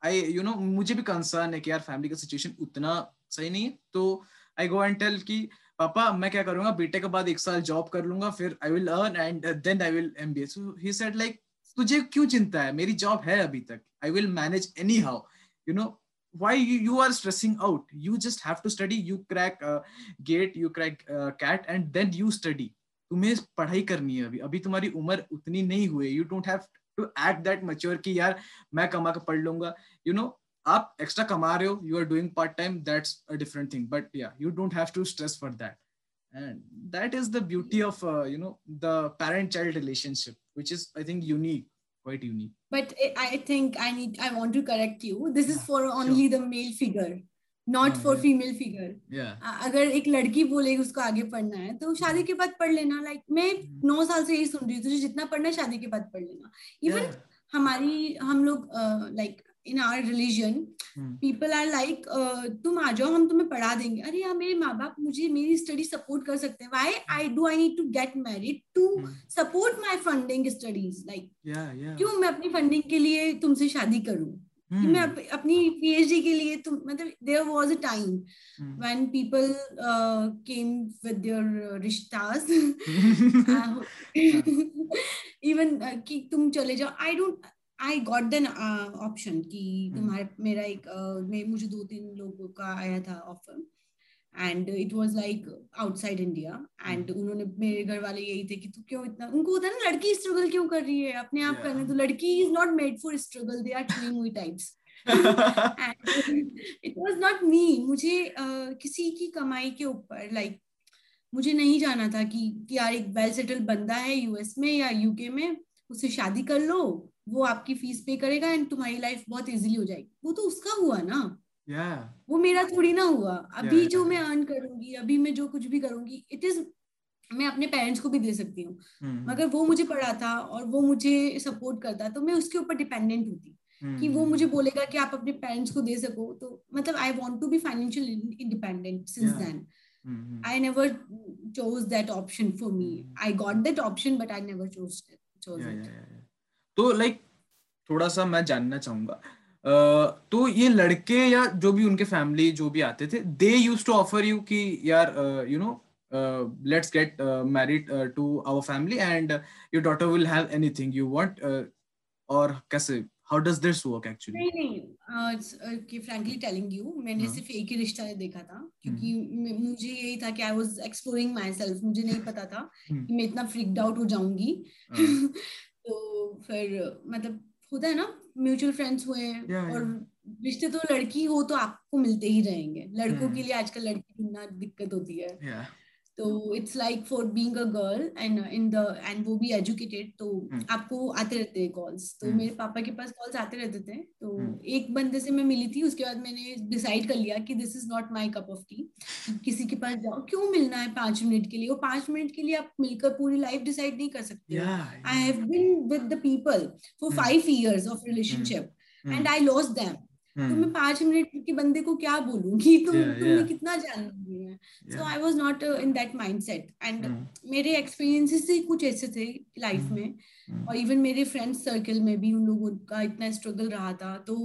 आई यू नो मुझे भी कंसर्न है कि यार फैमिली का सिचुएशन उतना सही नहीं है। तो आई गो एंड टेल कि, पापा, मैं क्या करूँगा? बीटेक के बाद एक साल जॉब कर लूँगा, फिर I will earn and then I will MBA so he like तुझे क्यों चिंता है? मेरी जॉब है अभी तक। I will manage anyhow you know why you, you are stressing out you just have to study you crack uh, gate you crack uh, cat and then you study तुम्हें पढ़ाई करनी है अभी अभी तुम्हारी उम्र उतनी नहीं हुई you don't have to act that mature कि यार मैं कमा कर पढ़ लूंगा यू नो आप एक्स्ट्रा कमा रहे हो you are doing part time that's a different thing but yeah you don't have to stress for that and that is the beauty of uh, you know the parent child relationship which is i think unique Quite unique. But I think I need I want to correct you. This is for only sure. the male figure. Not for female figure अगर एक लड़की बोलेगी उसको आगे पढ़ना है तो शादी के बाद पढ़ लेना लाइक like, मैं. नौ साल से यही सुन रही हूँ तुझे जितना पढ़ना है शादी के बाद पढ़ लेना इवन yeah. हमारी हम लोग like in our religion people are like तुम आ जाओ हम तुम्हें पढ़ा देंगे. अरे यार मेरे माँ बाप मुझे मेरी स्टडी सपोर्ट कर सकते हैं। Why I do I need to get married to support my funding studies like क्यों मैं अपनी फंडिंग के लिए तुमसे शादी करूँ? Hmm. मैं अप, अपनी पीएचडी के लिए तुम मतलब there was a time when people came with their रिश्तास even कि तुम चले जाओ। I don't I got then option कि hmm. तुम्हारे मेरा एक uh, मुझे दो तीन लोगों का आया था offer and it was like outside India and उन्होंने मेरे घर वाले यही थे कि तू क्यों इतना उनको होता है ना लड़की स्ट्रगल क्यों कर रही है अपने आप yeah. करने तो लड़की is not made for struggle they are training we types it was not me मुझे uh, किसी की कमाई के ऊपर लाइक like, मुझे नहीं जाना था कि, कि यार एक वेल सेटल बंदा है यूएस में या यूके में उससे शादी कर लो वो आपकी फ़ीस पे करेगा एंड तुम्हारी लाइफ बहुत इजीली हो जाएगी। वो तो उसका हुआ ना। Yeah. वो मेरा थोड़ी ना हुआ। अभी yeah, जो yeah, मैं अर्न करूँगी अभी मैं जो कुछ भी करूँगी इट इज़ मैं अपने पेरेंट्स को भी दे सकती हूँ। Hmm. मगर वो मुझे पढ़ा था और वो मुझे सपोर्ट करता तो मैं उसके ऊपर डिपेंडेंट होती hmm. कि वो मुझे बोलेगा कि आप अपने पेरेंट्स को दे सको। तो मतलब I want to be financial independent since then I never chose that option for me. I got that option, but I never chose it. Chose तो लाइक थोड़ा सा मैं जानना चाहूँगा तो ये लड़के या जो भी उनके फैमिली जो भी आते थे they use to offer you कि यार you know let's get married to our family and your daughter will have anything you want और कैसे how does this work actually नहीं नहीं कि फ्रैंकली टेलिंग यू मैंने हाँ। सिर्फ़ एक ही रिश्ता देखा था क्योंकि हम्म। मुझे यही था कि I was exploring myself मुझे नहीं पता था हम्म। कि मैं इतना फ्रीक्ड आउट हो जाऊँगी हाँ। तो फिर मतलब होता है ना म्यूचुअल फ्रेंड्स हुए yeah, और रिश्ते तो लड़की हो तो आपको मिलते ही रहेंगे लड़कों hmm. के लिए आजकल लड़की ढूंढना दिक्कत होती है yeah. तो it's like for being a girl and in the end वो भी एजुकेटेड तो hmm. आपको आते रहते हैं कॉल्स तो hmm. मेरे पापा के पास कॉल्स आते रहते थे तो hmm. एक बंदे से मैं मिली थी उसके बाद मैंने डिसाइड कर लिया कि this is not my cup of tea किसी के पास जाओ क्यों मिलना है पाँच मिनट के लिए? वो पाँच मिनट के लिए आप मिलकर पूरी लाइफ डिसाइड नहीं कर सकते. I have been with the people for five years of relationship and I loss them तो मैं hmm. पाँच मिनट के बंदे को क्या बोलूँगी तुम yeah, तुमने yeah. कितना जान है so I was not in that mindset and मेरे एक्सपीरियंसेस ही कुछ ऐसे थे लाइफ hmm. में hmm. और इवन मेरे फ्रेंड्स सर्कल में भी उन लोगों का इतना स्ट्रगल रहा था तो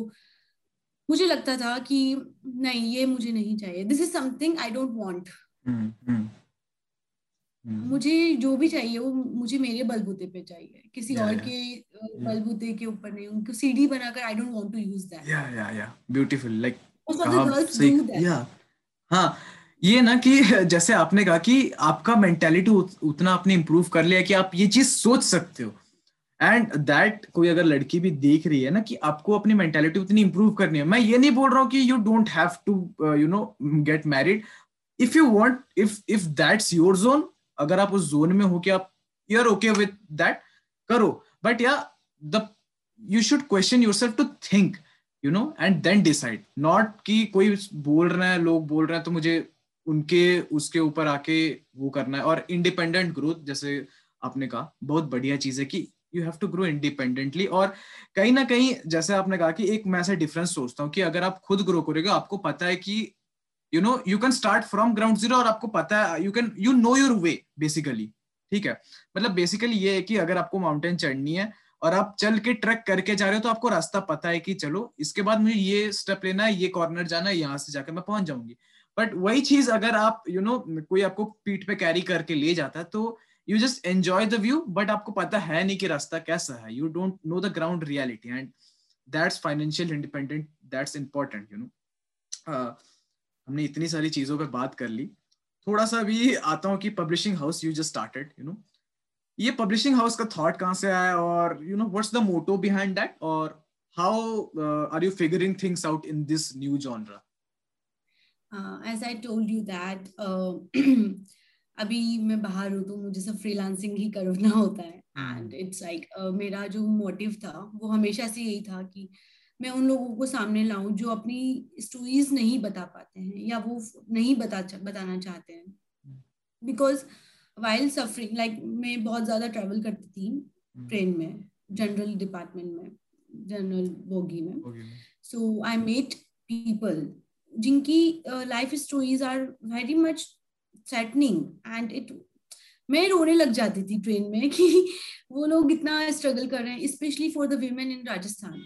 मुझे लगता था कि नहीं ये मुझे नहीं चाहिए this is something I don't want hmm. मुझे जो भी चाहिए वो मुझे मेरे बलबूते पे चाहिए। किसी yeah, और yeah. के बलबूते के ऊपर नहीं उनको सीडी बनाकर I don't want to use that yeah yeah yeah. Beautiful like या। हाँ ये ना कि जैसे आपने कहा कि आपका मेंटेलिटी उतना आपने इंप्रूव कर लिया कि आप ये चीज़ सोच सकते हो। एंड दैट कोई अगर लड़की भी देख रही है ना कि आपको अपनी मेंटेलिटी उतनी इंप्रूव करनी है। मैं ये नहीं बोल रहा हूँ कि you don't have to you know get married if you want if if that's your zone अगर आप उस जोन में हो कि आप you are okay with that करो. But yeah the you should question yourself to think you know and then decide not कि कोई बोल रहे हैं, लोग बोल रहे हैं तो मुझे उनके, उसके ऊपर आके वो करना है। और इंडिपेंडेंट ग्रोथ जैसे आपने कहा, बहुत बढ़िया चीज़ है कि you have to grow independently और कहीं ना कहीं, जैसे आपने कहा कि एक मैं ऐसा डिफरेंस सोचता हूँ कि अगर आप खुद ग्रो करोगे, आपको पता है कि you know you can start from ground zero और आपको पता है you can you know your way basically ठीक है? मतलब बेसिकली ये है कि अगर आपको माउंटेन चढ़नी है और आप चल के ट्रैक करके जा रहे हो तो आपको रास्ता पता है कि चलो इसके बाद मुझे ये स्टेप लेना है ये कॉर्नर जाना है यहाँ से जाकर मैं पहुँच जाऊँगी। बट वही चीज़ अगर आप यू you नो know, कोई आपको पीठ पे कैरी करके ले जाता है तो you just enjoy the view but आपको पता है नहीं कि रास्ता कैसा है। You don't know the ground reality and that's financial independent that's important you know हमने इतनी सारी चीज़ों पे बात कर ली। थोड़ा सा भी आता हूँ कि publishing house you just started you know ये पब्लिशिंग हाउस का थॉट कहाँ से आया और you know what's the motto behind that और how are you figuring things out in this new genre as I told you that अभी मैं बाहर हूँ तो मुझे सब फ्रीलांसिंग ही करना होता है। एंड इट्स लाइक मेरा जो मोटिव था वो हमेशा से यही था कि मैं उन लोगों को सामने लाऊं जो अपनी स्टोरीज नहीं बता पाते हैं या वो नहीं बता बताना चाहते हैं। बिकॉज़ वाइल सफरिंग लाइक मैं बहुत ज़्यादा ट्रेवल करती थी ट्रेन में जनरल डिपार्टमेंट में जनरल बोगी में। सो आई मेट पीपल जिनकी life stories are very much threatening and it मैं रोने लग जाती थी ट्रेन में कि वो लोग इतना स्ट्रगल कर रहे हैं specially for the women in Rajasthan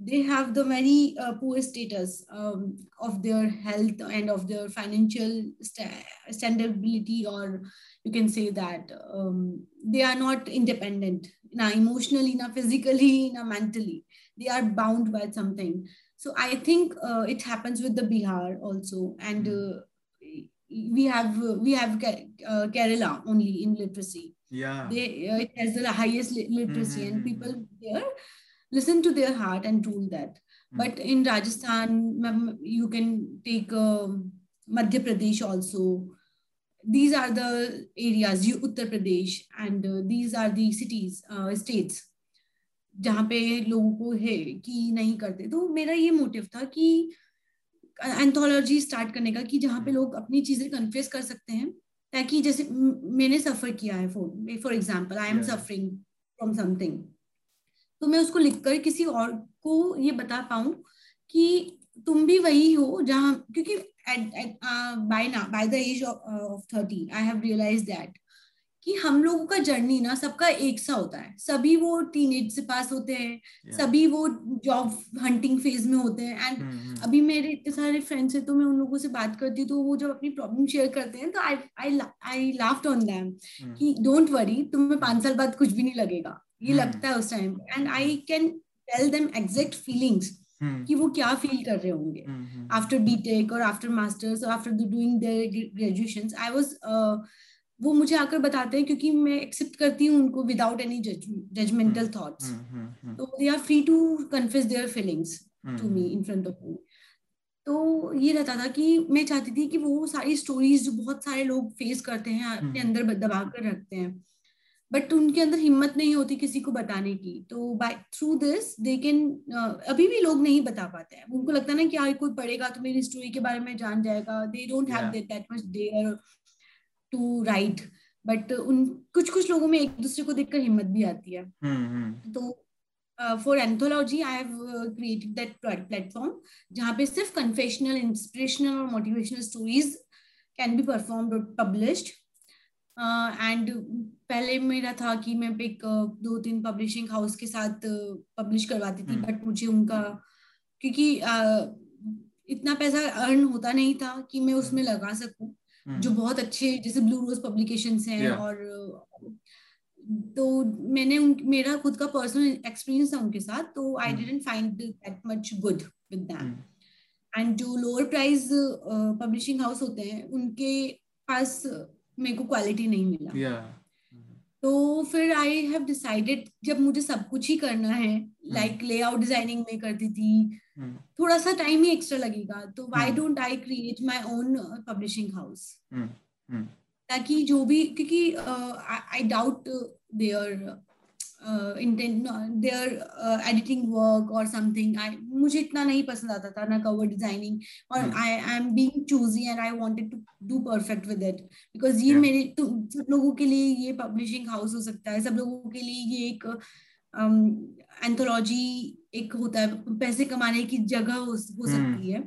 they have the very uh, poor status um, of their health and of their financial st- standability or you can say that um, they are not independent na emotionally na physically na mentally they are bound by something so i think uh, it happens with the bihar also and hmm. uh, we have we have uh, kerala only in literacy yeah they uh, it has the highest literacy mm-hmm. and hmm, hmm, people there listen to their heart and rule that. mm-hmm. But in Rajasthan, you can take uh, Madhya Pradesh also. These are the areas, you Uttar Pradesh, and uh, these are the cities, uh, states जहाँ पे लोगों को है कि नहीं करते तो मेरा ये मोटिव था कि एंथोलॉजी स्टार्ट करने का कि जहाँ पे लोग अपनी चीज़ें कन्फेस कर सकते हैं ताकि जैसे मैंने सफ़र किया है for for example I am suffering from something तो मैं उसको लिखकर किसी और को ये बता पाऊँ कि तुम भी वही हो जहाँ क्योंकि बाय ना by the age of thirty I have realize that कि हम लोगों का जर्नी ना सबका एक सा होता है सभी वो टीन एज से पास होते हैं yeah. सभी वो जॉब हंटिंग फ़ेज़ में होते हैं एंड mm-hmm. अभी मेरे इतने सारे फ्रेंड्स हैं तो मैं उन लोगों से बात करती हूँ तो वो जब अपनी प्रॉब्लम शेयर करते हैं तो I I I laughed on them कि डोंट वरी तुम्हें पाँच साल बाद कुछ भी नहीं लगेगा ये hmm. लगता है उस time and I can tell them exact feelings कि वो क्या फील कर रहे होंगे. आफ्टर बीटेक और आफ्टर मास्टर्स और after doing their graduation I was वो मुझे आकर बताते हैं क्योंकि मैं एक्सेप्ट करती हूँ उनको विदाउट एनी जजमेंटल थॉट्स तो they are free to confess their feelings to me in front of me तो ये रहता था कि मैं चाहती थी कि वो सारी स्टोरीज जो बहुत सारे लोग फेस करते हैं अपने hmm. अंदर दबा कर रखते हैं बट उनके अंदर हिम्मत नहीं होती किसी को बताने की। तो by through this they can अभी भी लोग नहीं बता पाते हैं। उनको लगता है ना कि यार कोई पढ़ेगा तो मेरी स्टोरी के बारे में जान जाएगा। They don't have that much there to write but उन कुछ कुछ लोगों में एक दूसरे को देखकर हिम्मत भी आती है। hmm, तो for anthology I have created that platform जहाँ पे सिर्फ़ कन्फेशनल इंस्पिरेशनल और motivational stories can be performed और पब्लिश्ड एंड पहले मेरा था कि मैं एक दो तीन पब्लिशिंग हाउस के साथ पब्लिश करवाती थी बट हम्म। मुझे उनका क्योंकि इतना पैसा अर्न होता नहीं था कि मैं उसमें हम्म। लगा सकूँ हम्म। जो बहुत अच्छे जैसे ब्लू रोज पब्लिकेशन हैं और तो मैंने उन मेरा खुद का पर्सनल एक्सपीरियंस था उनके साथ तो I didn't find that much good with them and जो लोअर प्राइस पब्लिशिंग हाउस होते हैं उनके पास मेरे को क्वालिटी नहीं मिला। Yeah. तो फिर आई हैव डिसाइडेड जब मुझे सब कुछ ही करना है लाइक लेआउट डिज़ाइनिंग में करती थी hmm. थोड़ा सा टाइम ही एक्स्ट्रा लगेगा तो why don't I create my own publishing house ताकि जो भी क्योंकि I doubt their intent their editing work और समथिंग आई मुझे इतना नहीं पसंद आता था ना कवर डिज़ाइनिंग और I I am being choosy and I wanted to do perfect with it because ये yeah. मेरे तो सब लोगों के लिए ये पब्लिशिंग हाउस हो सकता है. सब लोगों के लिए ये एक एंथोलॉजी um, एक होता है. पैसे कमाने की जगह हो, हो hmm. सकती है.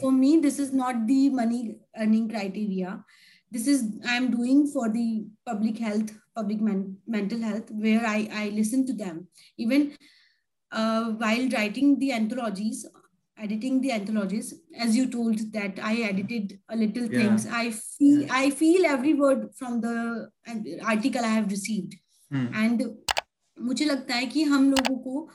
For me this is not the money earning criteria this is i am doing for the public health public men- mental health where i i listen to them even uh, while writing the anthologies editing the anthologies as you told that i edited a little yeah. things i feel yeah. i feel every word from the article i have received hmm. and मुझे लगता है कि हम लोगों को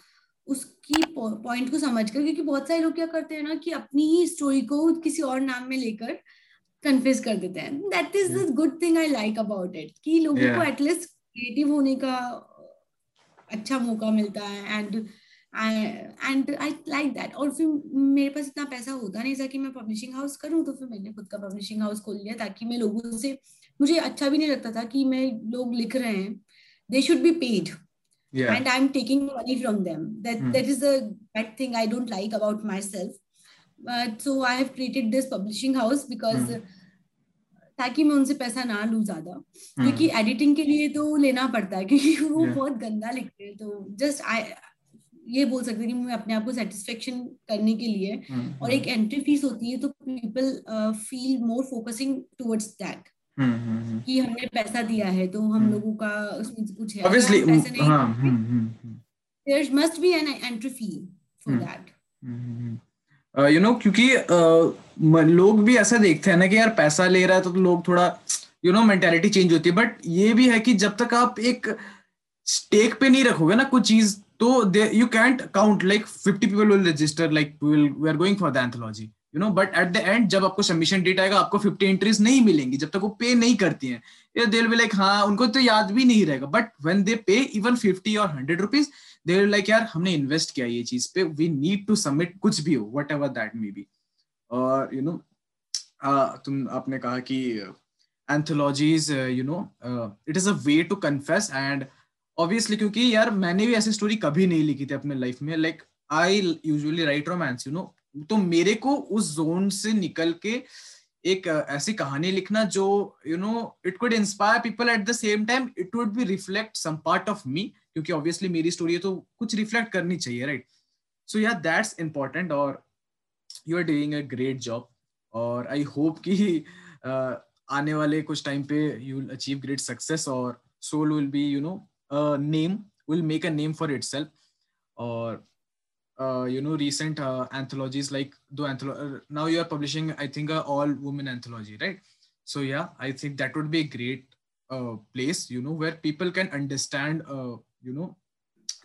उसकी point को समझकर क्योंकि बहुत सारे लोग क्या करते हैं ना कि अपनी ही स्टोरी को किसी और नाम में लेकर कन्फ्यूज़ कर देते हैं. That is the good thing I like about it कि लोगों yeah. को एटलीस्ट क्रिएटिव होने का अच्छा मौका मिलता है and and I like that और फिर मेरे पास इतना पैसा होता नहीं था कि मैं पब्लिशिंग हाउस करूँ तो फिर मैंने खुद का पब्लिशिंग हाउस खोल लिया ताकि मैं लोगों से मुझे अच्छा भी नहीं लगता था कि मैं लोग लिख रहे हैं. They should be paid and I am taking money from them that that is the bad thing I don't like about myself but so I have created this publishing house because ताकि मैं उनसे पैसा ना लू ज़्यादा। Hmm. क्योंकि editing के लिए तो लेना पड़ता है क्योंकि वो yeah. बहुत गंदा लिखते हैं तो जस्ट आई ये बोल सकते हैं कि मैं अपने आप को सेटिस्फेक्शन करने के लिए हम्म, और एक एंट्री। फ़ीस होती है तो people feel more focusing towards that कि हमने पैसा दिया है तो हम हम्म। लोगों का उसमें कुछ है। Obviously there must be an entry fee for that you know क्योंकि uh, लोग भी ऐसा देखते हैं ना कि यार पैसा ले रहा है तो लोग थोड़ा यू नो मेंटेलिटी चेंज होती है। बट ये भी है कि जब तक आप एक स्टेक पे नहीं रखोगे ना कुछ चीज़ तो you can't count like fifty people will register like we are going for the anthology you know but at the end जब आपको सबमिशन डेट आएगा आपको फिफ्टी एंट्रीज नहीं मिलेंगी जब तक वो पे नहीं करती हैं। विल लाइक हाँ उनको तो याद भी नहीं रहेगा। But when they pay even fifty और hundred rupees they will like यार, हमने इन्वेस्ट किया ये चीज़ पे. वी नीड टू सबमिट कुछ भी हो whatever that may be और यू नो तुम, आपने कहा कि anthologies you know it is a way to confess and obviously क्योंकि यार, मैंने भी ऐसी स्टोरी कभी नहीं लिखी थी अपने लाइफ में. Like I usually write romance you know तो मेरे को उस जोन से निकल के एक ऐसी कहानी लिखना जो you know it could inspire people at the same time it would be reflect some part of me क्योंकि ऑब्वियसली मेरी स्टोरी है तो कुछ रिफ्लेक्ट करनी चाहिए right so yeah that's important और you are doing a great job और I hope कि uh, आने वाले कुछ टाइम पे you will achieve great success और soul will be you know name will make a name for itself और uh, you know recent uh, anthologies like the antholo- uh, now you are publishing i think a all women anthology right so yeah i think that would be a great uh, place you know where people can understand uh, you know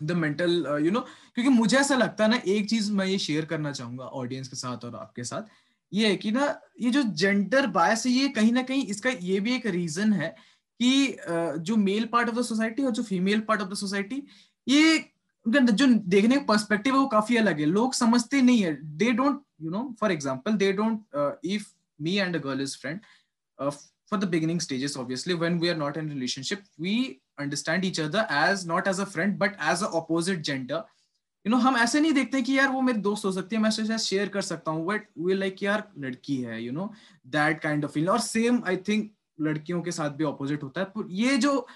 the mental you know क्योंकि मुझे ऐसा लगता है ना एक चीज़ मैं ये share करना चाहूँगा ऑडियंस के साथ और आपके साथ ये है कि ना ये जो जेंडर बायस है ये कहीं ना कहीं इसका ये भी एक रीजन है कि uh, जो male part of the society और जो female part of the society ये उनका जो देखने का पर्सपेक्टिव है वो काफ़ी अलग है। लोग समझते नहीं है। They don't you know for example they don't if me and a girl is friend for the beginning stages obviously when we are not in relationship we understand each other as not as a friend but as a opposite gender. You know हम ऐसे नहीं देखते कि यार वो मेरे दोस्त हो सकती है मैं शायद शेयर कर सकता हूँ बट वी लाइक यार लड़की है you know that kind of feel और सेम आई थिंक लड़कियों के साथ भी ऑपोजिट होता है। ये जो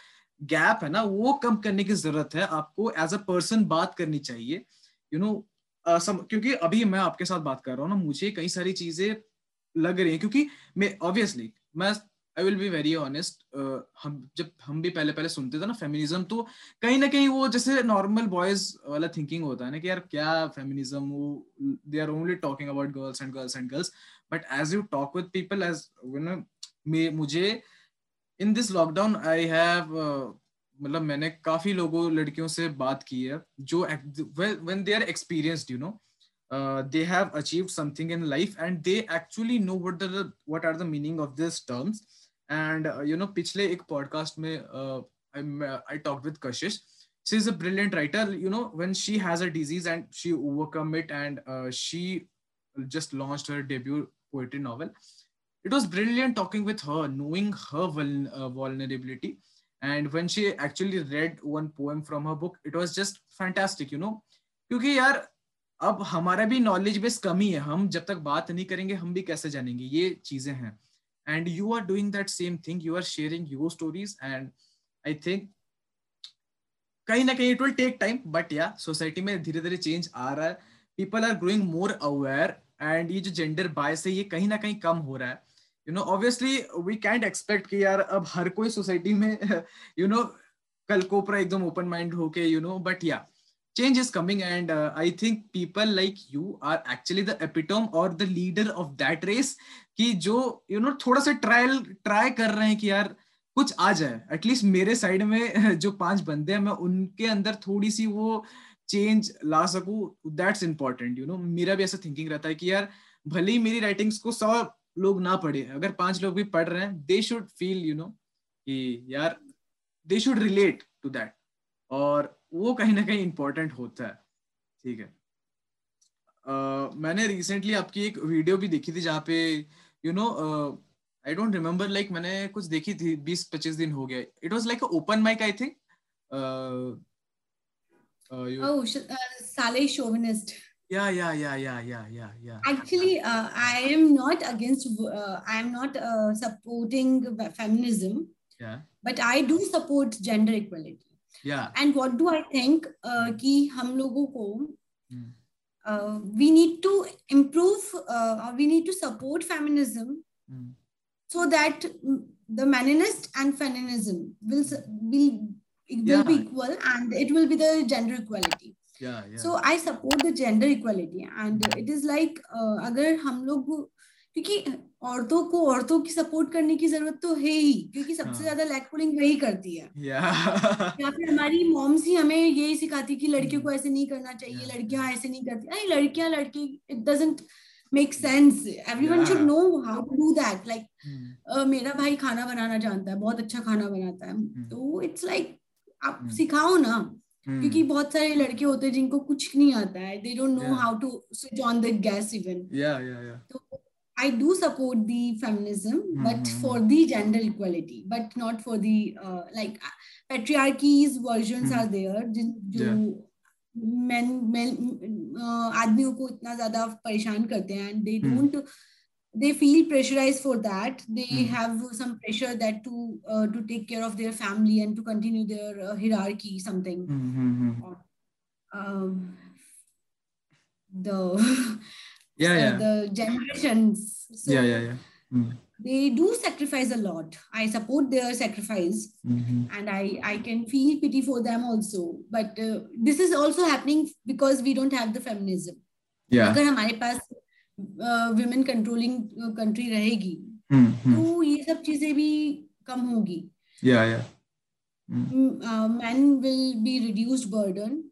गैप है ना वो कम करने की ज़रूरत है। आपको एज अ पर्सन बात करनी चाहिए। यू you नो know, क्योंकि अभी मैं आपके साथ बात कर रहा हूँ ना मुझे कई सारी चीज़ें लग रही हैं। क्योंकि मैं ऑब्वियसली मैं I will be very honest हम, जब हम भी पहले पहले सुनते थे ना फेमिनिज्म तो कहीं ना कहीं वो जैसे नॉर्मल बॉयज़ वाला थिंकिंग होता है ना कि यार क्या फेमिनिज्म वो they are only talking about girls and girls and girls but as you talk with people as you know मुझे in this lockdown I have मतलब मैंने काफ़ी लोगों, लड़कियों से बात की है जो when they are experienced you know they have achieved something in life and they actually know what the, what are the meaning of these terms. Uh, you know पिछले एक podcast में uh, I talked with Kashish she is a brilliant writer you know when she has a disease and she overcome it and uh, she just launched her debut poetry novel it was brilliant talking with her knowing her vul- uh, vulnerability and when she actually read one poem from her book it was just fantastic you know क्योंकि यार अब हमारा भी knowledge base कम ही है हम जब तक बात नहीं करेंगे हम भी कैसे जानेंगे ये चीज़ें हैं and you are doing that same thing you are sharing your stories and I think कहीं ना कहीं it will take time but yeah society में धीरे धीरे चेंज आ रहा है. People are growing more aware and ये जो जेंडर बायस है, ये कहीं ना कहीं कम हो रहा है. You know obviously we can't expect कि यार अब हर कोई सोसाइटी में यू नो कल को पूरा एकदम ओपन माइंड होके you know but yeah change is coming and uh, i think people like you are actually the epitome or the leader of that race कि जो यू you नो know, थोड़ा सा trial try कर रहे हैं कि यार कुछ आ जाए। एटलीस्ट मेरे साइड में जो पाँच बंदे हैं मैं उनके अंदर थोड़ी सी वो चेंज ला सकूँ। दैट्स इंपॉर्टेंट यू नो मेरा भी ऐसा थिंकिंग रहता है कि यार भले ही मेरी राइटिंग्स को सौ लोग ना पढ़े अगर पाँच लोग भी पढ़ रहे हैं they should feel you know कि यार they should relate to that और वो कहीं ना कहीं इम्पोर्टेंट होता है ठीक है? Uh, मैंने रिसेंटली आपकी एक वीडियो भी देखी थी जहाँ पे you know I don't remember like मैंने कुछ देखी थी बीस पच्चीस दिन हो गया। It was like open mic I think but I do support gender equality And what do I think कि हम लोगों को we need to improve we need to support feminism so that the manifest and feminism will will it will yeah. be equal and it will be the gender equality yeah, yeah. so i support the gender equality and it is like uh, अगर हम लोग क्योंकि औरतों को औरतों की support करने की ज़रूरत तो है ही क्योंकि सबसे हाँ. ज़्यादा लैक पुलिंग वही करती है। या। फिर हमारी मॉम्स ही हमें यही सिखाती कि लड़कियों को ऐसे नहीं करना चाहिए लड़कियाँ ऐसे नहीं करती। अरे लड़कियाँ लड़के it doesn't make sense everyone should know how to do that like मेरा भाई खाना बनाना जानता है बहुत अच्छा खाना बनाता है। hmm. तो इट्स लाइक like, आप hmm. सिखाओ ना hmm. क्योंकि बहुत सारे लड़के होते हैं जिनको कुछ नहीं आता है। They don't know how to switch on the gas even yeah yeah yeah. तो I do support the feminism, mm-hmm. but for the gender equality, but not for the uh, like patriarchy's versions mm-hmm. are there. जो yeah. men men uh, आदमियों को इतना ज्यादा परेशान करते हैं and they mm. don't they feel pressurized for that they mm. have some pressure that to uh, to take care of their family and to continue their uh, hierarchy something mm-hmm. or, um, the yeah, yeah. the generations so yeah yeah yeah mm. they do sacrifice a lot i support their sacrifice mm-hmm. and i i can feel pity for them also but uh, this is also happening because we don't have the feminism yeah अगर हमारे पास women controlling country रहेगी हम्म, हम्म। तो ये सब चीजें भी कम होगी या या men will be reduced burden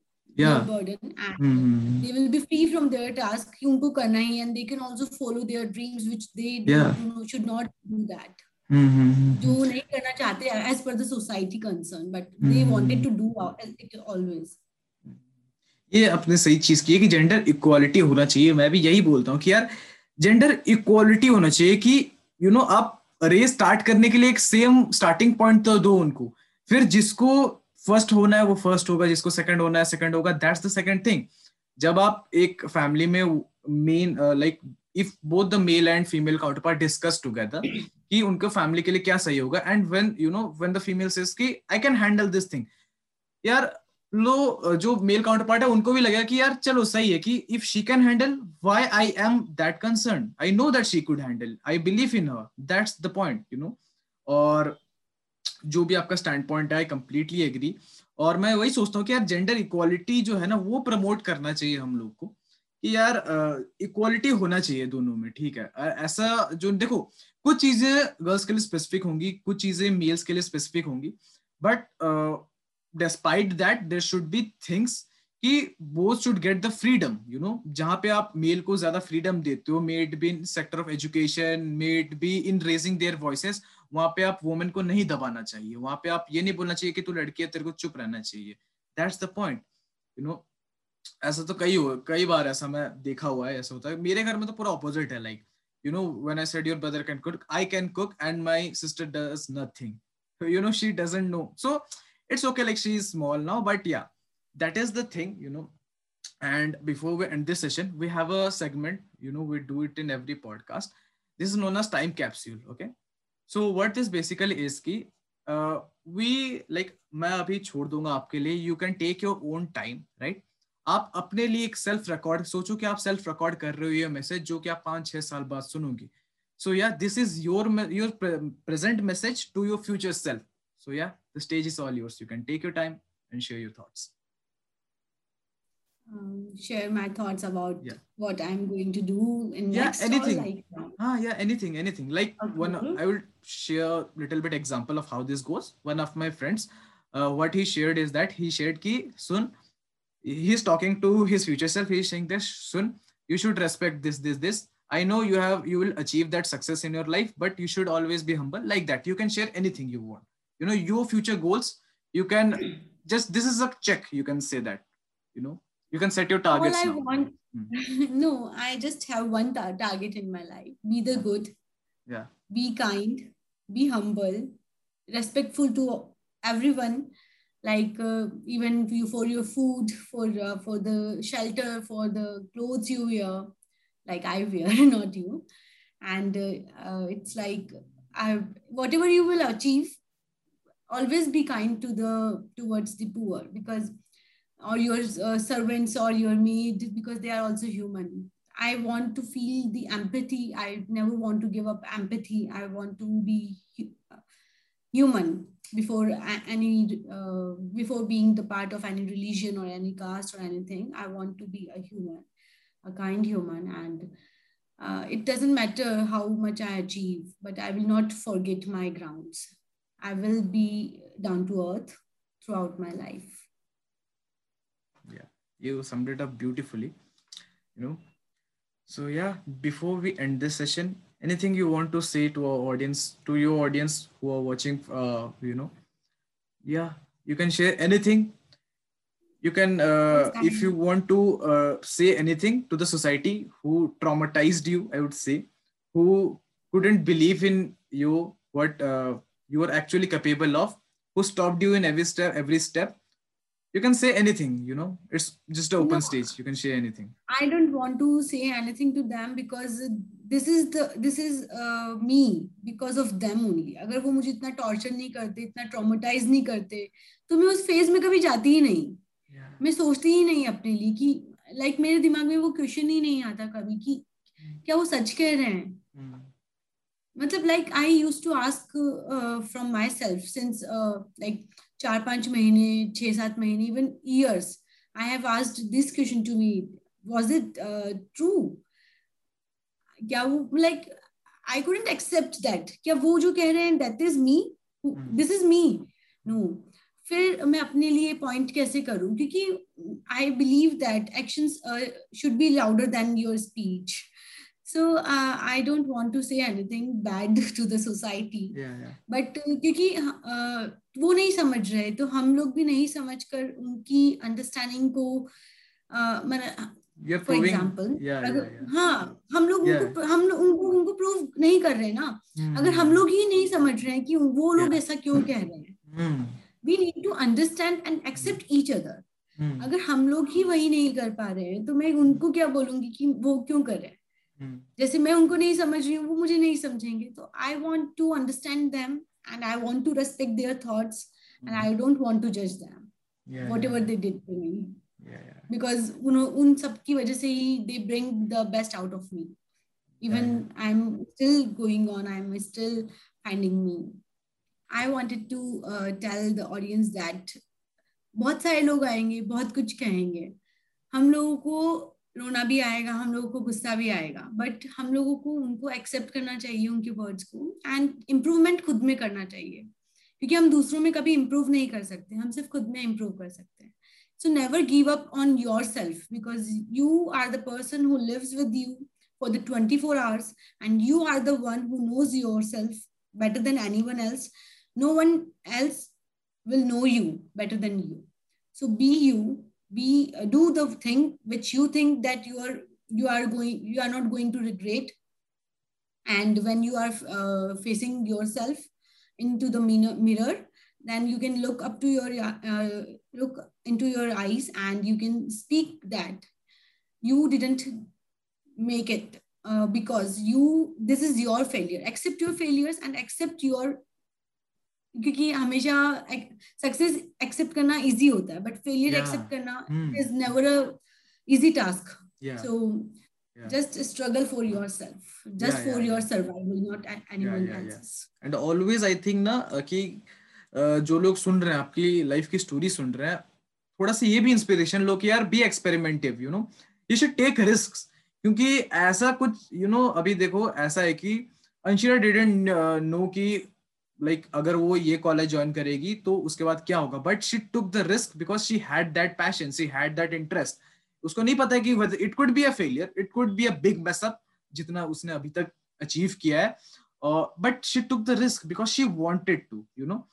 Mm-hmm. Mm-hmm. Gender equality mm-hmm. होना चाहिए। मैं भी यही बोलता हूँ कि यार जेंडर इक्वालिटी होना चाहिए की यू नो आप रेस स्टार्ट करने के लिए एक सेम स्टार्टिंग पॉइंट तो दो उनको। फिर जिसको फ़र्स्ट होना है, वो फ़र्स्ट होगा, जिसको सेकंड होना है सेकंड होगा दैट्स द सेकंड थिंग जब आप एक फैमिली में main like if both the male and female counterpart discuss together कि उनके फैमिली के लिए क्या सही होगा? And when you know when the female says कि I can handle this thing यार, लो जो मेल काउंटर पार्ट है, उनको भी लगेगा कि यार, चलो, सही है कि if she can handle why I am that concern I know that she could handle I believe in her that's the point you know और जो भी आपका स्टैंड पॉइंट है कंप्लीटली एग्री और मैं वही सोचता हूँ कि यार जेंडर इक्वालिटी जो है ना, वो प्रमोट करना चाहिए हम लोग को कि यार इक्वालिटी होना चाहिए दोनों में, ठीक है? ऐसा जो, देखो, कुछ चीज़ें गर्ल्स के लिए स्पेसिफिक होंगी, कुछ चीज़ें मेल्स के लिए स्पेसिफिक होंगी but despite that there should be things कि both should get the freedom you know जहाँ पे आप मेल को ज़्यादा फ्रीडम देते हो maybe in sector of education maybe in raising their voices वहाँ पे आप वोमेन को नहीं दबाना चाहिए। वहाँ पे आप ये नहीं बोलना चाहिए कि तू लड़की है, तेरे को चुप रहना चाहिए। That's the point you know ऐसा तो कई हुआ, कई बार ऐसा मैं देखा हुआ है, ऐसा होता है। मेरे घर में तो पूरा ऑपोजिट है like you know when I said your brother can cook I can cook and my sister does nothing you know she doesn't know so it's okay like she is small now but yeah that is the thing you know and before we end this session we have a segment you know we do it in every podcast this is known as time capsule okay what this basically is ki uh, we like मैं अभी छोड़ दूँगा आपके लिए you can take your own time right आप अपने लिए एक सेल्फ रिकॉर्ड सोचो कि आप सेल्फ रिकॉर्ड कर रहे हो ये मैसेज जो कि आप पाँच छह साल बाद सुनोगे so yeah this is your your present message to your future self so yeah the stage is all yours. You can take your time and share your thoughts. Um, share my thoughts about yeah. what I'm going to do in yeah, next anything. Like ah, yeah, anything, anything. Like okay. one, I will share a little bit example of how this goes. One of my friends, uh, what he shared is that he shared ki soon he's talking to his future self. He's saying this soon you should respect this, this, this. I know you have you will achieve that success in your life, but you should always be humble like that. You can share anything you want you know your future goals you can just this is a check you can say that you know you can set your targets all i now. want Hmm. no i just have one tar- target in my life. Be the good. Yeah. Be kind. Be humble. Respectful to everyone. Like uh, even you for your food for uh, for the shelter for the clothes you wear like i wear not you. And uh, uh, it's like I, whatever you will achieve always be kind to the towards the poor. Because or your uh, servants or your maid because they are also human. I want to feel the empathy. I never want to give up empathy. I want to be human before any uh, before being the part of any religion or any caste or anything. I want to be a human a kind human. And uh, it doesn't matter how much i achieve but i will not forget my grounds. I will be down to earth throughout my life you summed it up beautifully you know. So yeah before we end this session anything you want to say to our audience to your audience who are watching uh, you know? Yeah you can share anything. You can uh, if you want to uh, say anything to the society who traumatized you i would say who couldn't believe in you what uh, you are actually capable of who stopped you in every step every step you can say anything you know it's just an open no, stage you can share anything i don't want to say anything to them because this is the this is uh, me because of them only अगर वो मुझे इतना torture नहीं करते इतना traumatise नहीं करते तो मैं उस फ़ेज़ में कभी जाती ही नहीं yeah. मैं सोचती ही नहीं अपने लिए कि लाइक like, मेरे दिमाग में वो क्वेश्चन ही नहीं आता कभी कि mm. क्या वो सच कह रहे हैं mm. मतलब like I use to ask from myself since like चार पाँच महीने छह सात महीने even years I have asked this question to me was it true क्या वो like I couldn't accept that क्या वो जो कह रहे हैं that is me this is me no फिर मैं अपने लिए पॉइंट कैसे करूँ? क्योंकि I believe that actions should be louder than your speech so uh, i don't want to say anything bad to the society. Yeah, yeah. but uh, क्योंकि uh, वो नहीं समझ रहे तो हम लोग भी नहीं समझ कर उनकी अंडरस्टैंडिंग को फॉर एग्ज़ाम्पल हाँ हम लोग yeah. उनको हम लोग उनको उनको प्रूव नहीं कर रहे ना। Hmm. अगर हम लोग ही नहीं समझ रहे हैं कि वो लोग yeah. ऐसा क्यों कह रहे हैं। We need to understand and accept each other अगर हम लोग ही वही नहीं कर पा रहे हैं तो मैं उनको क्या बोलूँगी कि वो क्यों कर रहे हैं? हम्म। जैसे मैं उनको नहीं समझ रही हूँ वो मुझे नहीं समझेंगे। तो I want to understand them and I want to respect their thoughts and I don't want to जज them whatever they did to me because उन सब की वजह से ही they bring the best out of me even I am still going on I am still finding me I wanted to tell the audience that बहुत सारे लोग आएंगे बहुत कुछ कहेंगे हम लोगों को रोना भी आएगा, हम लोगों को गुस्सा भी आएगा। बट हम लोगों को उनको एक्सेप्ट करना चाहिए उनके वर्ड्स को एंड इम्प्रूवमेंट खुद में करना चाहिए। क्योंकि हम दूसरों में कभी इम्प्रूव नहीं कर सकते, हम सिर्फ़ खुद में इम्प्रूव कर सकते हैं। So never give up on your self because you are the person who lives with you for the 24 hours and you are the one who knows yourself better than anyone else. No one else will know you better than you. So be you. Be uh, do the thing which you think that you are you are going you are not going to regret. And when you are uh, facing yourself into the mirror then you can look up to your uh, look into your eyes and you can speak that you didn't make it uh, because you this is your failure. Accept your failures and accept your क्योंकि हमेशा success accept करना easy होता है but failure accept करना is never a easy task so just struggle for yourself. Just yeah, for yeah, your survival not anyone yeah, else's. And always i think ना कि जो लोग सुन रहे हैं आपकी लाइफ की स्टोरी सुन रहे हैं थोड़ा सा ये भी इंस्पिरेशन लो कि यार be experimentive you know you should take risk क्योंकि ऐसा कुछ यू you नो know, अभी देखो ऐसा है कि अंशिरा डिडेंट नो कि लाइक like, अगर वो ये कॉलेज ज्वाइन करेगी तो उसके बाद क्या होगा? But she took the risk because she had that passion she had that interest उसको नहीं पता है कि it could be a failure it could be a big mess up जितना उसने अभी तक अचीव किया है। But she took the risk because she wanted to you know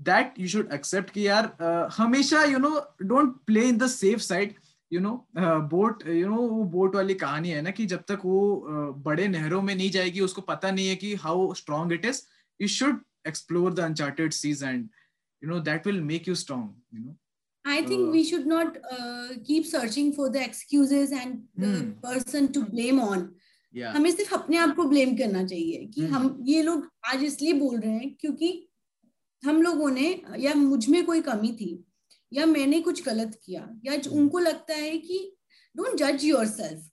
that you should accept कि यार uh, हमेशा you know don't play in the safe side you know boat you know वो बोट वाली कहानी है ना कि जब तक वो uh, बड़े नहरों में नहीं जाएगी उसको पता नहीं है कि how strong it is you should explore the uncharted seas and you know that will make you strong you know I think uh, we should not uh, keep searching for the excuses and the hmm. person to blame on. Yeah. हमें सिर्फ़ अपने आप को blame करना चाहिए कि hmm. हम ये लोग आज इसलिए बोल रहे हैं क्योंकि हम लोगों ने या मुझमें कोई कमी थी या मैंने कुछ गलत किया या उनको लगता है कि डोंट जज your self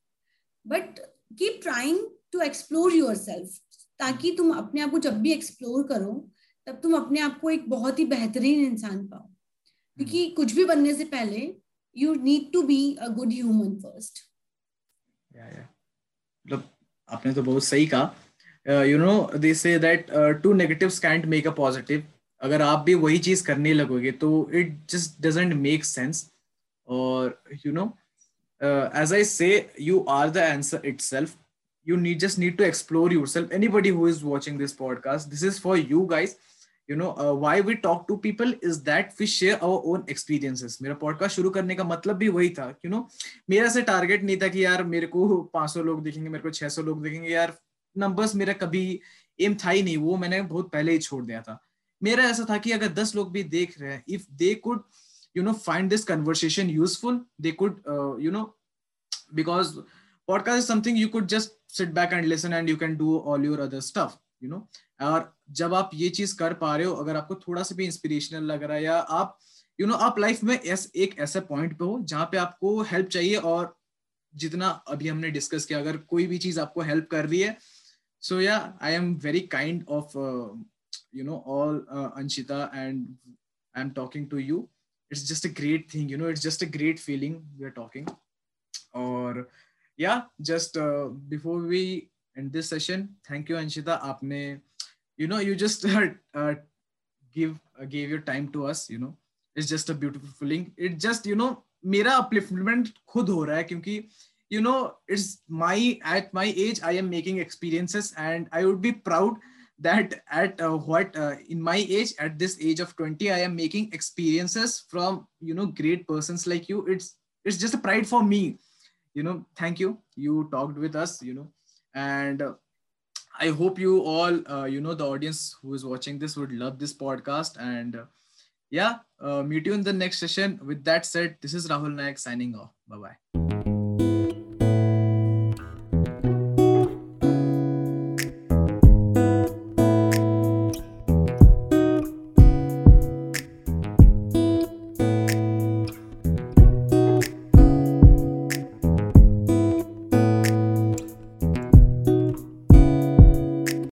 but keep trying to explore your self ताकि तुम अपने आप को जब भी एक्सप्लोर करो तब तुम अपने आप को एक बहुत ही बेहतरीन इंसान पाओ। क्योंकि hmm. कुछ भी बनने से पहले you need to be a good human first मतलब आपने तो बहुत सही कहा। You know they say that two negatives can't make a positive अगर आप भी वही चीज़ करने लगोगे तो it just doesn't make sense और you know as I say you are the answer it self you need just need to explore yourself anybody who is watching this podcast this is for you guys you know uh, why we talk to people is that we share our own experiences मेरा podcast शुरू करने का मतलब भी वही था you know मेरा से टारगेट नहीं था कि यार मेरे को 500 लोग देखेंगे मेरे को 600 लोग देखेंगे यार नंबर्स मेरा कभी एम था ही नहीं वो मैंने बहुत पहले ही छोड़ दिया था मेरा ऐसा था कि अगर 10 लोग भी देख रहे हैं if they could you know find this conversation useful they could uh, you know because podcast is something you could just sit back and listen and you can do all your other stuff you know. और जब आप ये चीज़ कर पा रहे हो अगर आपको थोड़ा सा भी इंस्पिरेशनल लग रहा है या आप यू you नो know, आप लाइफ में एस, एक ऐसे पॉइंट पे हो जहाँ पे आपको हेल्प चाहिए और जितना अभी हमने डिस्कस किया अगर कोई भी चीज़ आपको हेल्प कर रही है सो या I am very kind of you know all Anshita and I am talking to you it's just a great thing you know it's just a great feeling we are talking और yeah just uh, before we end this session thank you anshita aapne you know you just uh, give uh, gave your time to us you know it's just a beautiful feeling it just you know मेरा upliftment खुद हो रहा है क्योंकि you know it's my at my age i am making experiences and i would be proud that at uh, what uh, in my age at this age of 20 i am making experiences from you know great persons like you it's it's just a pride for me you know thank you. You talked with us you know. And uh, i hope you all uh, you know the audience who is watching this would love this podcast. And uh, yeah uh, meet you in the next session. With that said this is rahul naik signing off. Bye bye